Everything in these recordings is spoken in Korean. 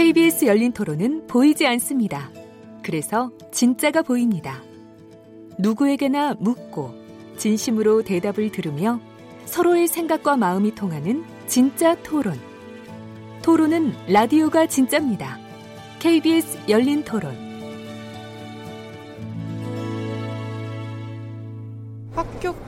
KBS 열린 토론은 보이지 않습니다. 그래서 진짜가 보입니다. 누구에게나 묻고 진심으로 대답을 들으며 서로의 생각과 마음이 통하는 진짜 토론. 토론은 라디오가 진짜입니다. KBS 열린 토론.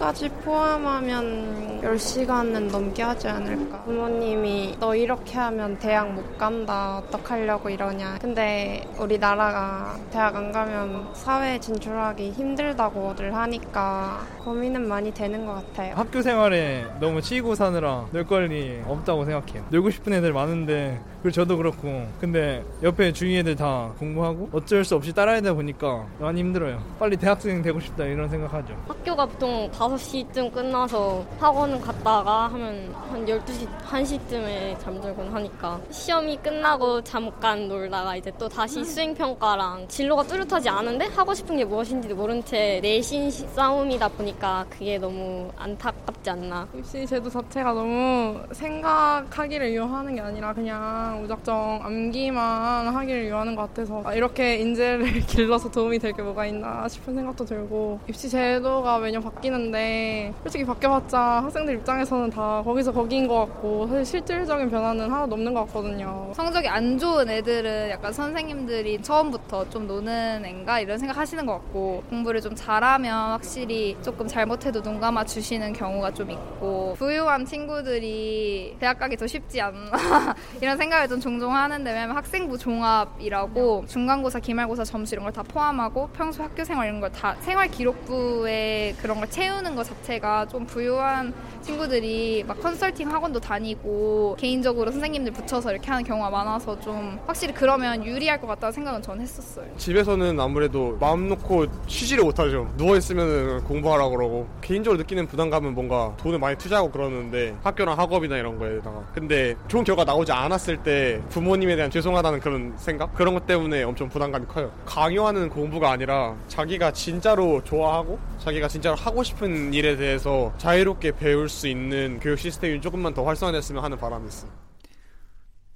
학교까지 포함하면 10시간은 넘게 하지 않을까. 부모님이 너 이렇게 하면 대학 못 간다. 어떡하려고 이러냐. 근데 우리나라가 대학 안 가면 사회에 진출하기 힘들다고들 하니까 고민은 많이 되는 것 같아요. 학교 생활에 너무 치이고 사느라 놀 거리 없다고 생각해요. 놀고 싶은 애들 많은데 그리고 저도 그렇고 근데 옆에 주위 애들 다 공부하고 어쩔 수 없이 따라야 되다 보니까 많이 힘들어요. 빨리 대학생 되고 싶다 이런 생각하죠. 학교가 보통 5시쯤 끝나서 학원은 갔다가 하면 한 12시, 1시쯤에 잠들곤 하니까 시험이 끝나고 잠깐 놀다가 이제 또 다시 수행평가랑 진로가 뚜렷하지 않은데 하고 싶은 게 무엇인지도 모른 채 내신 싸움이다 보니까 그게 너무 안타깝지 않나. 입시 제도 자체가 너무 생각하기를 유하는 게 아니라 그냥 무작정 암기만 하기를 유하는 것 같아서 이렇게 인재를 길러서 도움이 될 게 뭐가 있나 싶은 생각도 들고 입시 제도가 매년 바뀌는데 솔직히 바뀌어봤자 학생들 입장에서는 다 거기서 거기인 것 같고 사실 실질적인 변화는 하나도 없는 것 같거든요. 성적이 안 좋은 애들은 약간 선생님들이 처음부터 좀 노는 앤가 이런 생각 하시는 것 같고 공부를 좀 잘하면 확실히 조금 잘못해도 눈 감아 주시는 경우가 좀 있고 부유한 친구들이 대학 가기 더 쉽지 않나 이런 생각 을좀 종종 하는데 왜냐면 학생부 종합이라고 중간고사, 기말고사 점수 이런 걸 다 포함하고 평소 학교 생활 이런 걸 다 생활 기록부에 그런 걸 채우는 것 자체가 좀 부유한 친구들이 막 컨설팅 학원도 다니고 개인적으로 선생님들 붙여서 이렇게 하는 경우가 많아서 좀 확실히 그러면 유리할 것 같다는 생각은 전 했었어요. 집에서는 아무래도 마음 놓고 쉬지를 못하죠. 누워 있으면 공부하라고 그러고 개인적으로 느끼는 부담감은 뭔가 돈을 많이 투자하고 그러는데 학교나 학업이나 이런 거에다가 근데 좋은 결과 나오지 않았을 때 부모님에 대한 죄송하다는 그런 생각? 그런 것 때문에 엄청 부담감이 커요. 강요하는 공부가 아니라 자기가 진짜로 좋아하고 자기가 진짜로 하고 싶은 일에 대해서 자유롭게 배울 수 있는 교육 시스템이 조금만 더 활성화됐으면 하는 바람이 있습니다.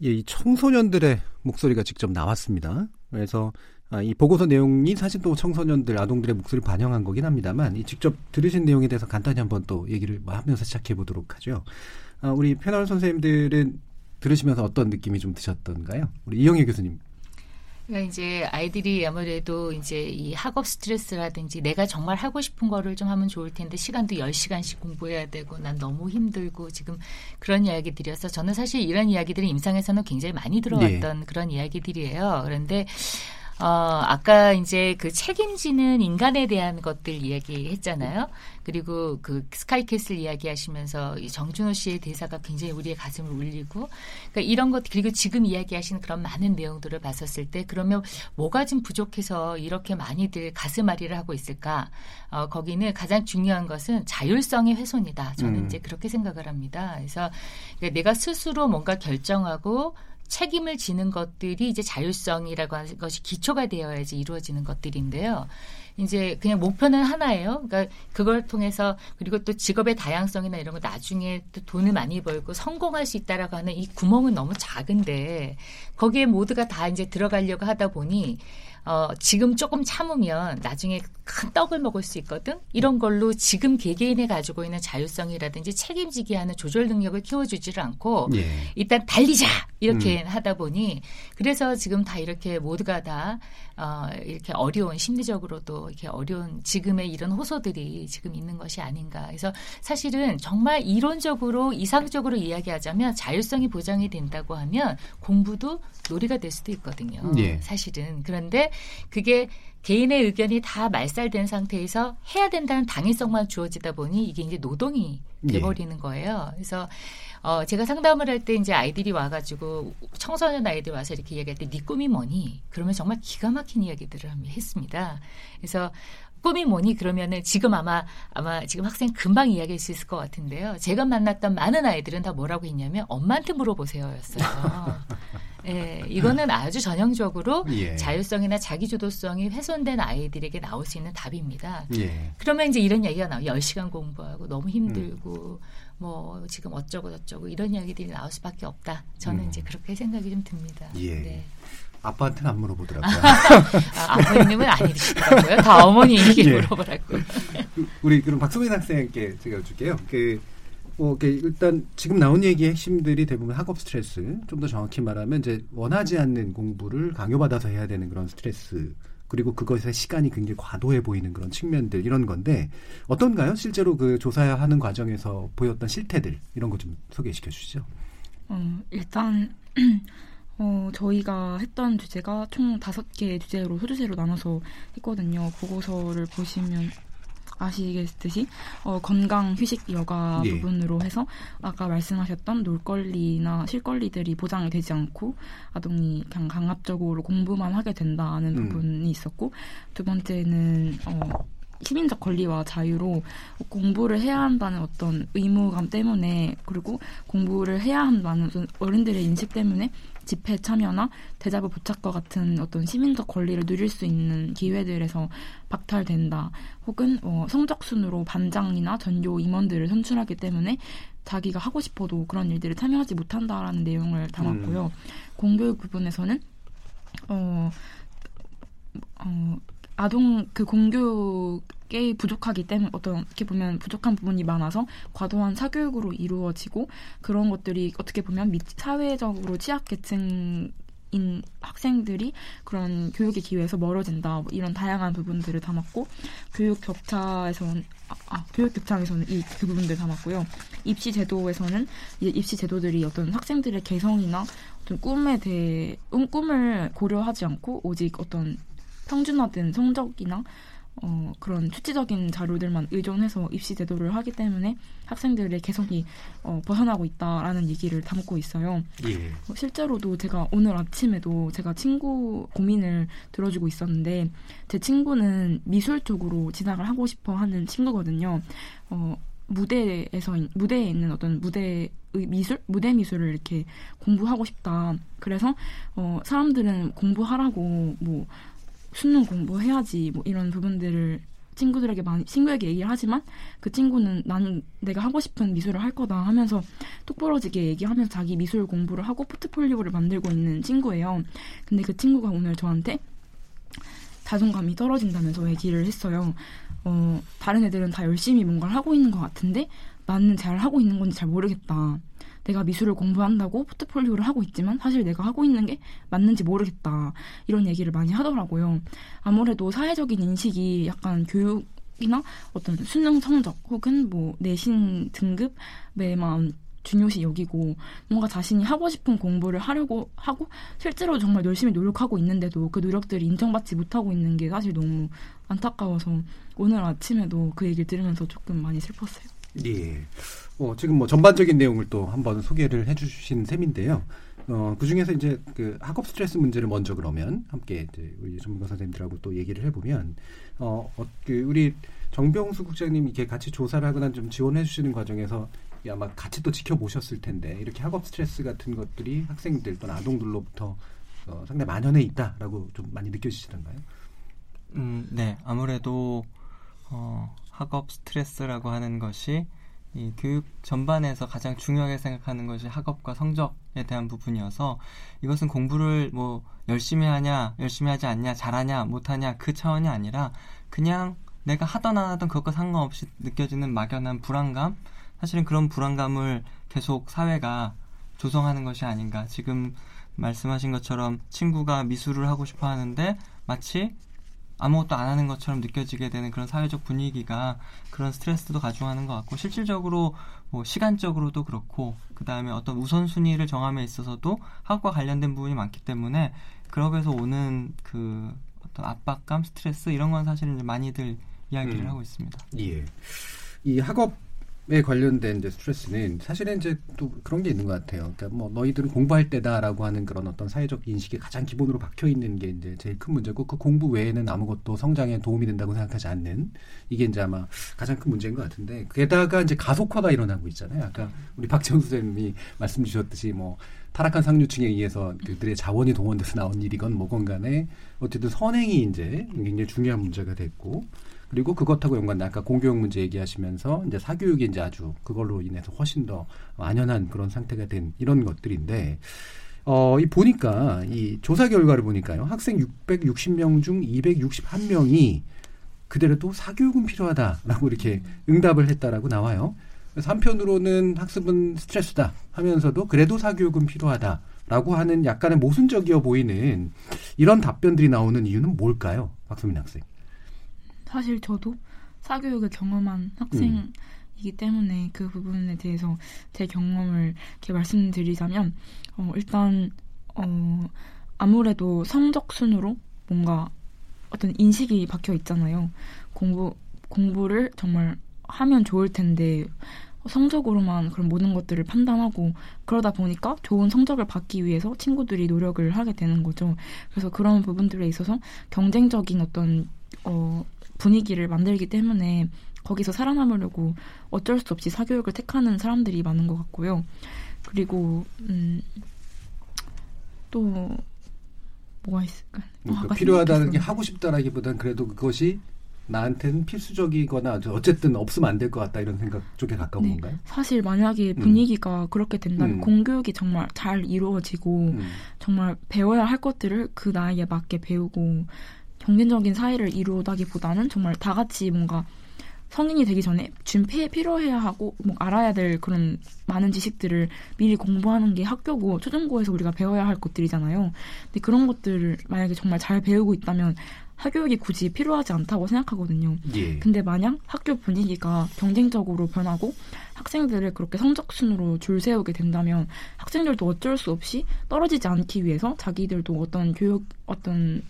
예, 이 청소년들의 목소리가 직접 나왔습니다. 그래서 아, 이 보고서 내용이 사실 또 청소년들, 아동들의 목소리를 반영한 거긴 합니다만, 이 직접 들으신 내용에 대해서 간단히 한번 또 얘기를 하면서 시작해 보도록 하죠. 아, 우리 패널 선생님들은 들으시면서 어떤 느낌이 좀 드셨던가요? 우리 이영애 교수님. 그러니까 이제 아이들이 아무래도 이제 이 학업 스트레스라든지 내가 정말 하고 싶은 거를 좀 하면 좋을 텐데 시간도 10시간씩 공부해야 되고 난 너무 힘들고 지금 그런 이야기들이어서 저는 사실 이런 이야기들은 임상에서는 굉장히 많이 들어왔던 네. 그런 이야기들이에요. 그런데 어, 아까 이제 그 책임지는 인간에 대한 것들 이야기했잖아요. 그리고 그 스카이캐슬 이야기하시면서 이 정준호 씨의 대사가 굉장히 우리의 가슴을 울리고, 그러니까 이런 것 그리고 지금 이야기하시는 그런 많은 내용들을 봤었을 때 그러면 뭐가 좀 부족해서 이렇게 많이들 가슴앓이를 하고 있을까? 어, 거기는 가장 중요한 것은 자율성의 훼손이다. 저는 음. 이제 그렇게 생각을 합니다. 그래서 그러니까 내가 스스로 뭔가 결정하고 책임을 지는 것들이 이제 자율성이라고 하는 것이 기초가 되어야지 이루어지는 것들인데요. 이제 그냥 목표는 하나예요. 그러니까 그걸 통해서 그리고 또 직업의 다양성이나 이런 거 나중에 또 돈을 많이 벌고 성공할 수 있다라고 하는 이 구멍은 너무 작은데 거기에 모두가 다 이제 들어가려고 하다 보니 어, 지금 조금 참으면 나중에 큰 떡을 먹을 수 있거든? 이런 걸로 지금 개개인이 가지고 있는 자율성이라든지 책임지게 하는 조절 능력을 키워주지를 않고 예. 일단 달리자! 이렇게 음. 하다 보니 그래서 지금 다 이렇게 모두가 다 어, 이렇게 어려운 심리적으로도 이렇게 어려운 지금의 이런 호소들이 지금 있는 것이 아닌가. 그래서 사실은 정말 이론적으로 이상적으로 이야기하자면 자율성이 보장이 된다고 하면 공부도 놀이가 될 수도 있거든요. 예. 사실은. 그런데 그게 개인의 의견이 다 말살된 상태에서 해야 된다는 당위성만 주어지다 보니 이게 이제 노동이 예. 돼버리는 예. 거예요. 그래서 어, 제가 상담을 할 때 이제 아이들이 와가지고 청소년 아이들 와서 이렇게 이야기할 때 네 꿈이 뭐니? 그러면 정말 기가 막힌 이야기들을 했습니다. 그래서 꿈이 뭐니? 그러면은 지금 아마 아마 지금 학생 금방 이야기할 수 있을 것 같은데요. 제가 만났던 많은 아이들은 다 뭐라고 했냐면 엄마한테 물어보세요였어요. 예, 이거는 아주 전형적으로 예. 자율성이나 자기주도성이 훼손된 아이들에게 나올 수 있는 답입니다. 예. 그러면 이제 이런 얘기가 나와요. 10시간 공부하고 너무 힘들고 음. 뭐 지금 어쩌고 저쩌고 이런 이야기들이 나올 수밖에 없다. 저는 음. 이제 그렇게 생각이 좀 듭니다. 예. 네. 아빠한테는 안 물어보더라고요. 아, 아버님은 아니시더라고요. 다 어머니에게 예. 물어보라고. 그, 우리 그럼 박소민 학생께 제가 줄게요. 그, 뭐, 그 일단 지금 나온 얘기의 핵심들이 대부분 학업 스트레스, 좀 더 정확히 말하면 이제 원하지 않는 공부를 강요받아서 해야 되는 그런 스트레스, 그리고 그것에 시간이 굉장히 과도해 보이는 그런 측면들 이런 건데 어떤가요? 실제로 그 조사하는 과정에서 보였던 실태들 이런 거 좀 소개시켜 주시죠. 어, 일단 어, 저희가 했던 주제가 총 다섯 개의 주제로 소주제로 나눠서 했거든요. 보고서를 보시면 아시겠듯이 어, 건강, 휴식, 여가 예. 부분으로 해서 아까 말씀하셨던 놀권리나 실권리들이 보장이 되지 않고 아동이 그냥 강압적으로 공부만 하게 된다는 음. 부분이 있었고 두 번째는 어, 시민적 권리와 자유로 공부를 해야 한다는 어떤 의무감 때문에 그리고 공부를 해야 한다는 어른들의 인식 때문에 집회 참여나 대자보 부착과 같은 어떤 시민적 권리를 누릴 수 있는 기회들에서 박탈된다. 혹은 어, 성적 순으로 반장이나 전교 임원들을 선출하기 때문에 자기가 하고 싶어도 그런 일들을 참여하지 못한다라는 내용을 담았고요. 공교육 부분에서는 어, 어, 아동 그 공교육에 부족하기 때문에 어떤 어떻게 보면 부족한 부분이 많아서 과도한 사교육으로 이루어지고 그런 것들이 어떻게 보면 미, 사회적으로 취약계층 인 학생들이 그런 교육의 기회에서 멀어진다. 뭐 이런 다양한 부분들을 담았고 교육 격차에서는 아, 아, 교육 격차에서는 이 그 부분들 담았고요. 입시 제도에서는 이제 입시 제도들이 어떤 학생들의 개성이나 어떤 꿈에 대해 음, 꿈을 고려하지 않고 오직 어떤 평준화된 성적이나 어, 그런 수치적인 자료들만 의존해서 입시 제도를 하기 때문에 학생들의 개성이 어, 벗어나고 있다라는 얘기를 담고 있어요. 예. 어, 실제로도 제가 오늘 아침에도 제가 친구 고민을 들어주고 있었는데 제 친구는 미술 쪽으로 진학을 하고 싶어 하는 친구거든요. 어, 무대에서 무대에 있는 어떤 무대 미술 무대 미술을 이렇게 공부하고 싶다. 그래서 어, 사람들은 공부하라고 뭐 수능 공부해야지 뭐 이런 부분들을 친구들에게 많이 친구에게 얘기를 하지만 그 친구는 나는 내가 하고 싶은 미술을 할 거다 하면서 똑 부러지게 얘기하면서 자기 미술 공부를 하고 포트폴리오를 만들고 있는 친구예요. 근데 그 친구가 오늘 저한테 자존감이 떨어진다면서 얘기를 했어요. 어, 다른 애들은 다 열심히 뭔가를 하고 있는 것 같은데 나는 잘 하고 있는 건지 잘 모르겠다. 내가 미술을 공부한다고 포트폴리오를 하고 있지만 사실 내가 하고 있는 게 맞는지 모르겠다. 이런 얘기를 많이 하더라고요. 아무래도 사회적인 인식이 약간 교육이나 어떤 수능 성적 혹은 뭐 내신 등급에만 중요시 여기고 뭔가 자신이 하고 싶은 공부를 하려고 하고 실제로 정말 열심히 노력하고 있는데도 그 노력들이 인정받지 못하고 있는 게 사실 너무 안타까워서 오늘 아침에도 그 얘기를 들으면서 조금 많이 슬펐어요. 예. 어, 지금 뭐 전반적인 내용을 또 한번 소개를 해주신 셈인데요. 어, 그 중에서 이제 그 학업 스트레스 문제를 먼저 그러면 함께 이제 우리 전문가 선생님들하고 또 얘기를 해보면, 어, 어, 그 우리 정병수 국장님이 이렇게 같이 조사를 하거나 좀 지원해 주시는 과정에서 아마 같이 또 지켜보셨을 텐데, 이렇게 학업 스트레스 같은 것들이 학생들 또는 아동들로부터 어, 상당히 만연해 있다라고 좀 많이 느껴지시던가요? 음, 네. 아무래도 어, 학업 스트레스라고 하는 것이 이 교육 전반에서 가장 중요하게 생각하는 것이 학업과 성적에 대한 부분이어서 이것은 공부를 뭐 열심히 하냐, 열심히 하지 않냐, 잘하냐, 못하냐 그 차원이 아니라 그냥 내가 하던 안 하던 그것과 상관없이 느껴지는 막연한 불안감 사실은 그런 불안감을 계속 사회가 조성하는 것이 아닌가. 지금 말씀하신 것처럼 친구가 미술을 하고 싶어 하는데 마치 아무것도 안 하는 것처럼 느껴지게 되는 그런 사회적 분위기가 그런 스트레스도 가중하는 것 같고 실질적으로 뭐 시간적으로도 그렇고 그 다음에 어떤 우선순위를 정함에 있어서도 학업과 관련된 부분이 많기 때문에 그러면서 오는 그 어떤 압박감, 스트레스 이런 건 사실은 많이들 이야기를 음. 하고 있습니다. 예. 이 학업 에 관련된 이제 스트레스는 사실은 이제 또 그런 게 있는 것 같아요. 그러니까 뭐 너희들은 공부할 때다라고 하는 그런 어떤 사회적 인식이 가장 기본으로 박혀 있는 게 이제 제일 큰 문제고 그 공부 외에는 아무것도 성장에 도움이 된다고 생각하지 않는 이게 이제 아마 가장 큰 문제인 것 같은데 게다가 이제 가속화가 일어나고 있잖아요. 아까 우리 박재훈 선생님이 말씀 주셨듯이 뭐 타락한 상류층에 의해서 그들의 자원이 동원돼서 나온 일이건 뭐건 간에 어쨌든 선행이 이제 굉장히 중요한 문제가 됐고 그리고 그것하고 연관된 아까 공교육 문제 얘기하시면서 이제 사교육이 이제 아주 그걸로 인해서 훨씬 더 완연한 그런 상태가 된 이런 것들인데 어, 이 보니까 이 조사 결과를 보니까요. 학생 660명 중 261명이 그대로 또 사교육은 필요하다라고 이렇게 응답을 했다라고 나와요. 그래서 한편으로는 학습은 스트레스다 하면서도 그래도 사교육은 필요하다라고 하는 약간의 모순적이어 보이는 이런 답변들이 나오는 이유는 뭘까요? 박수민 학생. 사실 저도 사교육을 경험한 학생이기 때문에 그 부분에 대해서 제 경험을 이렇게 말씀드리자면 어, 일단 어, 아무래도 성적 순으로 뭔가 어떤 인식이 박혀 있잖아요. 공부 공부를 정말 하면 좋을 텐데 성적으로만 그런 모든 것들을 판단하고 그러다 보니까 좋은 성적을 받기 위해서 친구들이 노력을 하게 되는 거죠. 그래서 그런 부분들에 있어서 경쟁적인 어떤 어, 분위기를 만들기 때문에 거기서 살아남으려고 어쩔 수 없이 사교육을 택하는 사람들이 많은 것 같고요. 그리고 음, 또 뭐가 있을까? 그러니까 필요하다는 게 하고 싶다라기보단 그래도 그것이 나한테는 필수적이거나 어쨌든 없으면 안 될 것 같다 이런 생각 쪽에 가까운 네, 건가요? 사실 만약에 분위기가 음. 그렇게 된다면 음. 공교육이 정말 잘 이루어지고 음. 정말 배워야 할 것들을 그 나이에 맞게 배우고 경쟁적인 사회를 이루다기보다는 정말 다 같이 뭔가 성인이 되기 전에 준폐에 필요해야 하고 뭐 알아야 될 그런 많은 지식들을 미리 공부하는 게 학교고 초중고에서 우리가 배워야 할 것들이잖아요. 근데 그런 것들을 만약에 정말 잘 배우고 있다면 학교육이 굳이 필요하지 않다고 생각하거든요. 예. 근데 만약 학교 분위기가 경쟁적으로 변하고 학생들을 그렇게 성적순으로 줄 세우게 된다면 학생들도 어쩔 수 없이 떨어지지 않기 위해서 자기들도 어떤 교육 어떤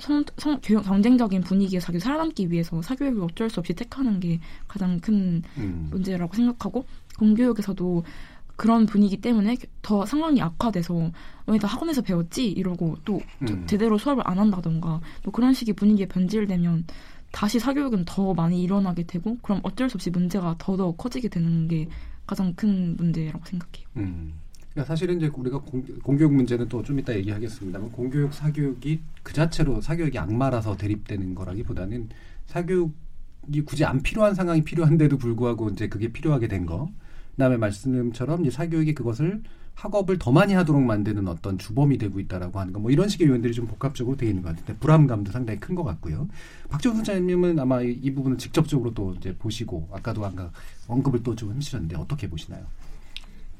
성, 성, 경쟁적인 분위기에 자기 살아남기 위해서 사교육을 어쩔 수 없이 택하는 게 가장 큰 음. 문제라고 생각하고 공교육에서도 그런 분위기 때문에 더 상황이 악화돼서 너희 다 학원에서 배웠지 이러고 또 음. 제대로 수업을 안 한다던가 또 그런 식의 분위기에 변질되면 다시 사교육은 더 많이 일어나게 되고 그럼 어쩔 수 없이 문제가 더더 커지게 되는 게 가장 큰 문제라고 생각해요. 음. 그러니까 사실은 이제 우리가 공, 공교육 문제는 또 좀 이따 얘기하겠습니다만 공교육 사교육이 그 자체로 사교육이 악마라서 대립되는 거라기보다는 사교육이 굳이 안 필요한 상황이 필요한데도 불구하고 이제 그게 필요하게 된 거. 그다음에 말씀처럼 이제 사교육이 그것을 학업을 더 많이 하도록 만드는 어떤 주범이 되고 있다라고 하는 거, 뭐 이런 식의 요인들이 좀 복합적으로 되어 있는 것 같은데 불안감도 상당히 큰 것 같고요. 박정훈 선생님은 아마 이, 이 부분을 직접적으로 또 이제 보시고 아까도 아까 언급을 또 좀 해주셨는데 어떻게 보시나요?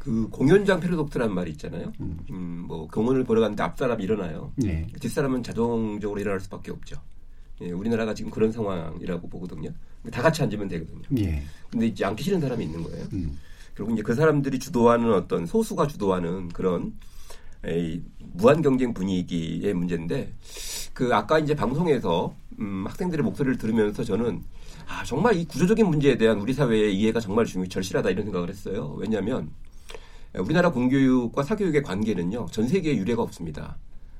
그 공연장 패러독스라는 말이 있잖아요. 음. 음, 뭐 경원을 보러 갔는데 앞 사람이 일어나요. 네. 뒷사람은 자동적으로 일어날 수밖에 없죠. 예, 우리나라가 지금 그런 상황이라고 보거든요. 다 같이 앉으면 되거든요. 예. 근데 이제 앉기 싫은 사람이 있는 거예요. 음. 결국 이제 그 사람들이 주도하는 어떤 소수가 주도하는 그런 이 무한 경쟁 분위기의 문제인데 그 아까 이제 방송에서 음, 학생들의 목소리를 들으면서 저는 아 정말 이 구조적인 문제에 대한 우리 사회의 이해가 정말 중요 절실하다 이런 생각을 했어요. 왜냐하면 우리나라 공교육과 사교육의 관계는요 전 세계에 유례가 없습니다.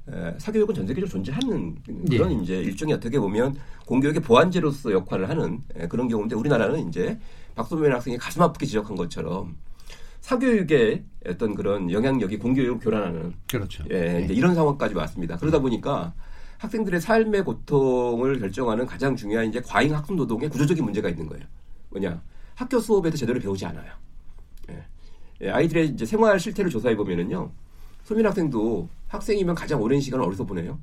에, 사교육은 전 세계적으로 존재하는 그런 예. 이제 일종의 어떻게 보면 공교육의 보완제로서 역할을 하는 에, 그런 경우인데 우리나라는 이제 박소민 학생이 가슴 아프게 지적한 것처럼 사교육의 어떤 그런 영향력이 공교육을 교란하는 그렇죠. 예, 이제 이런 상황까지 왔습니다. 그러다 보니까 학생들의 삶의 고통을 결정하는 가장 중요한 이제 과잉 학습 노동의 구조적인 문제가 있는 거예요. 뭐냐? 학교 수업에도 제대로 배우지 않아요. 예. 예, 아이들의 이제 생활 실태를 조사해 보면은요. 소민 학생도 학생이면 가장 오랜 시간을 어디서 보내요?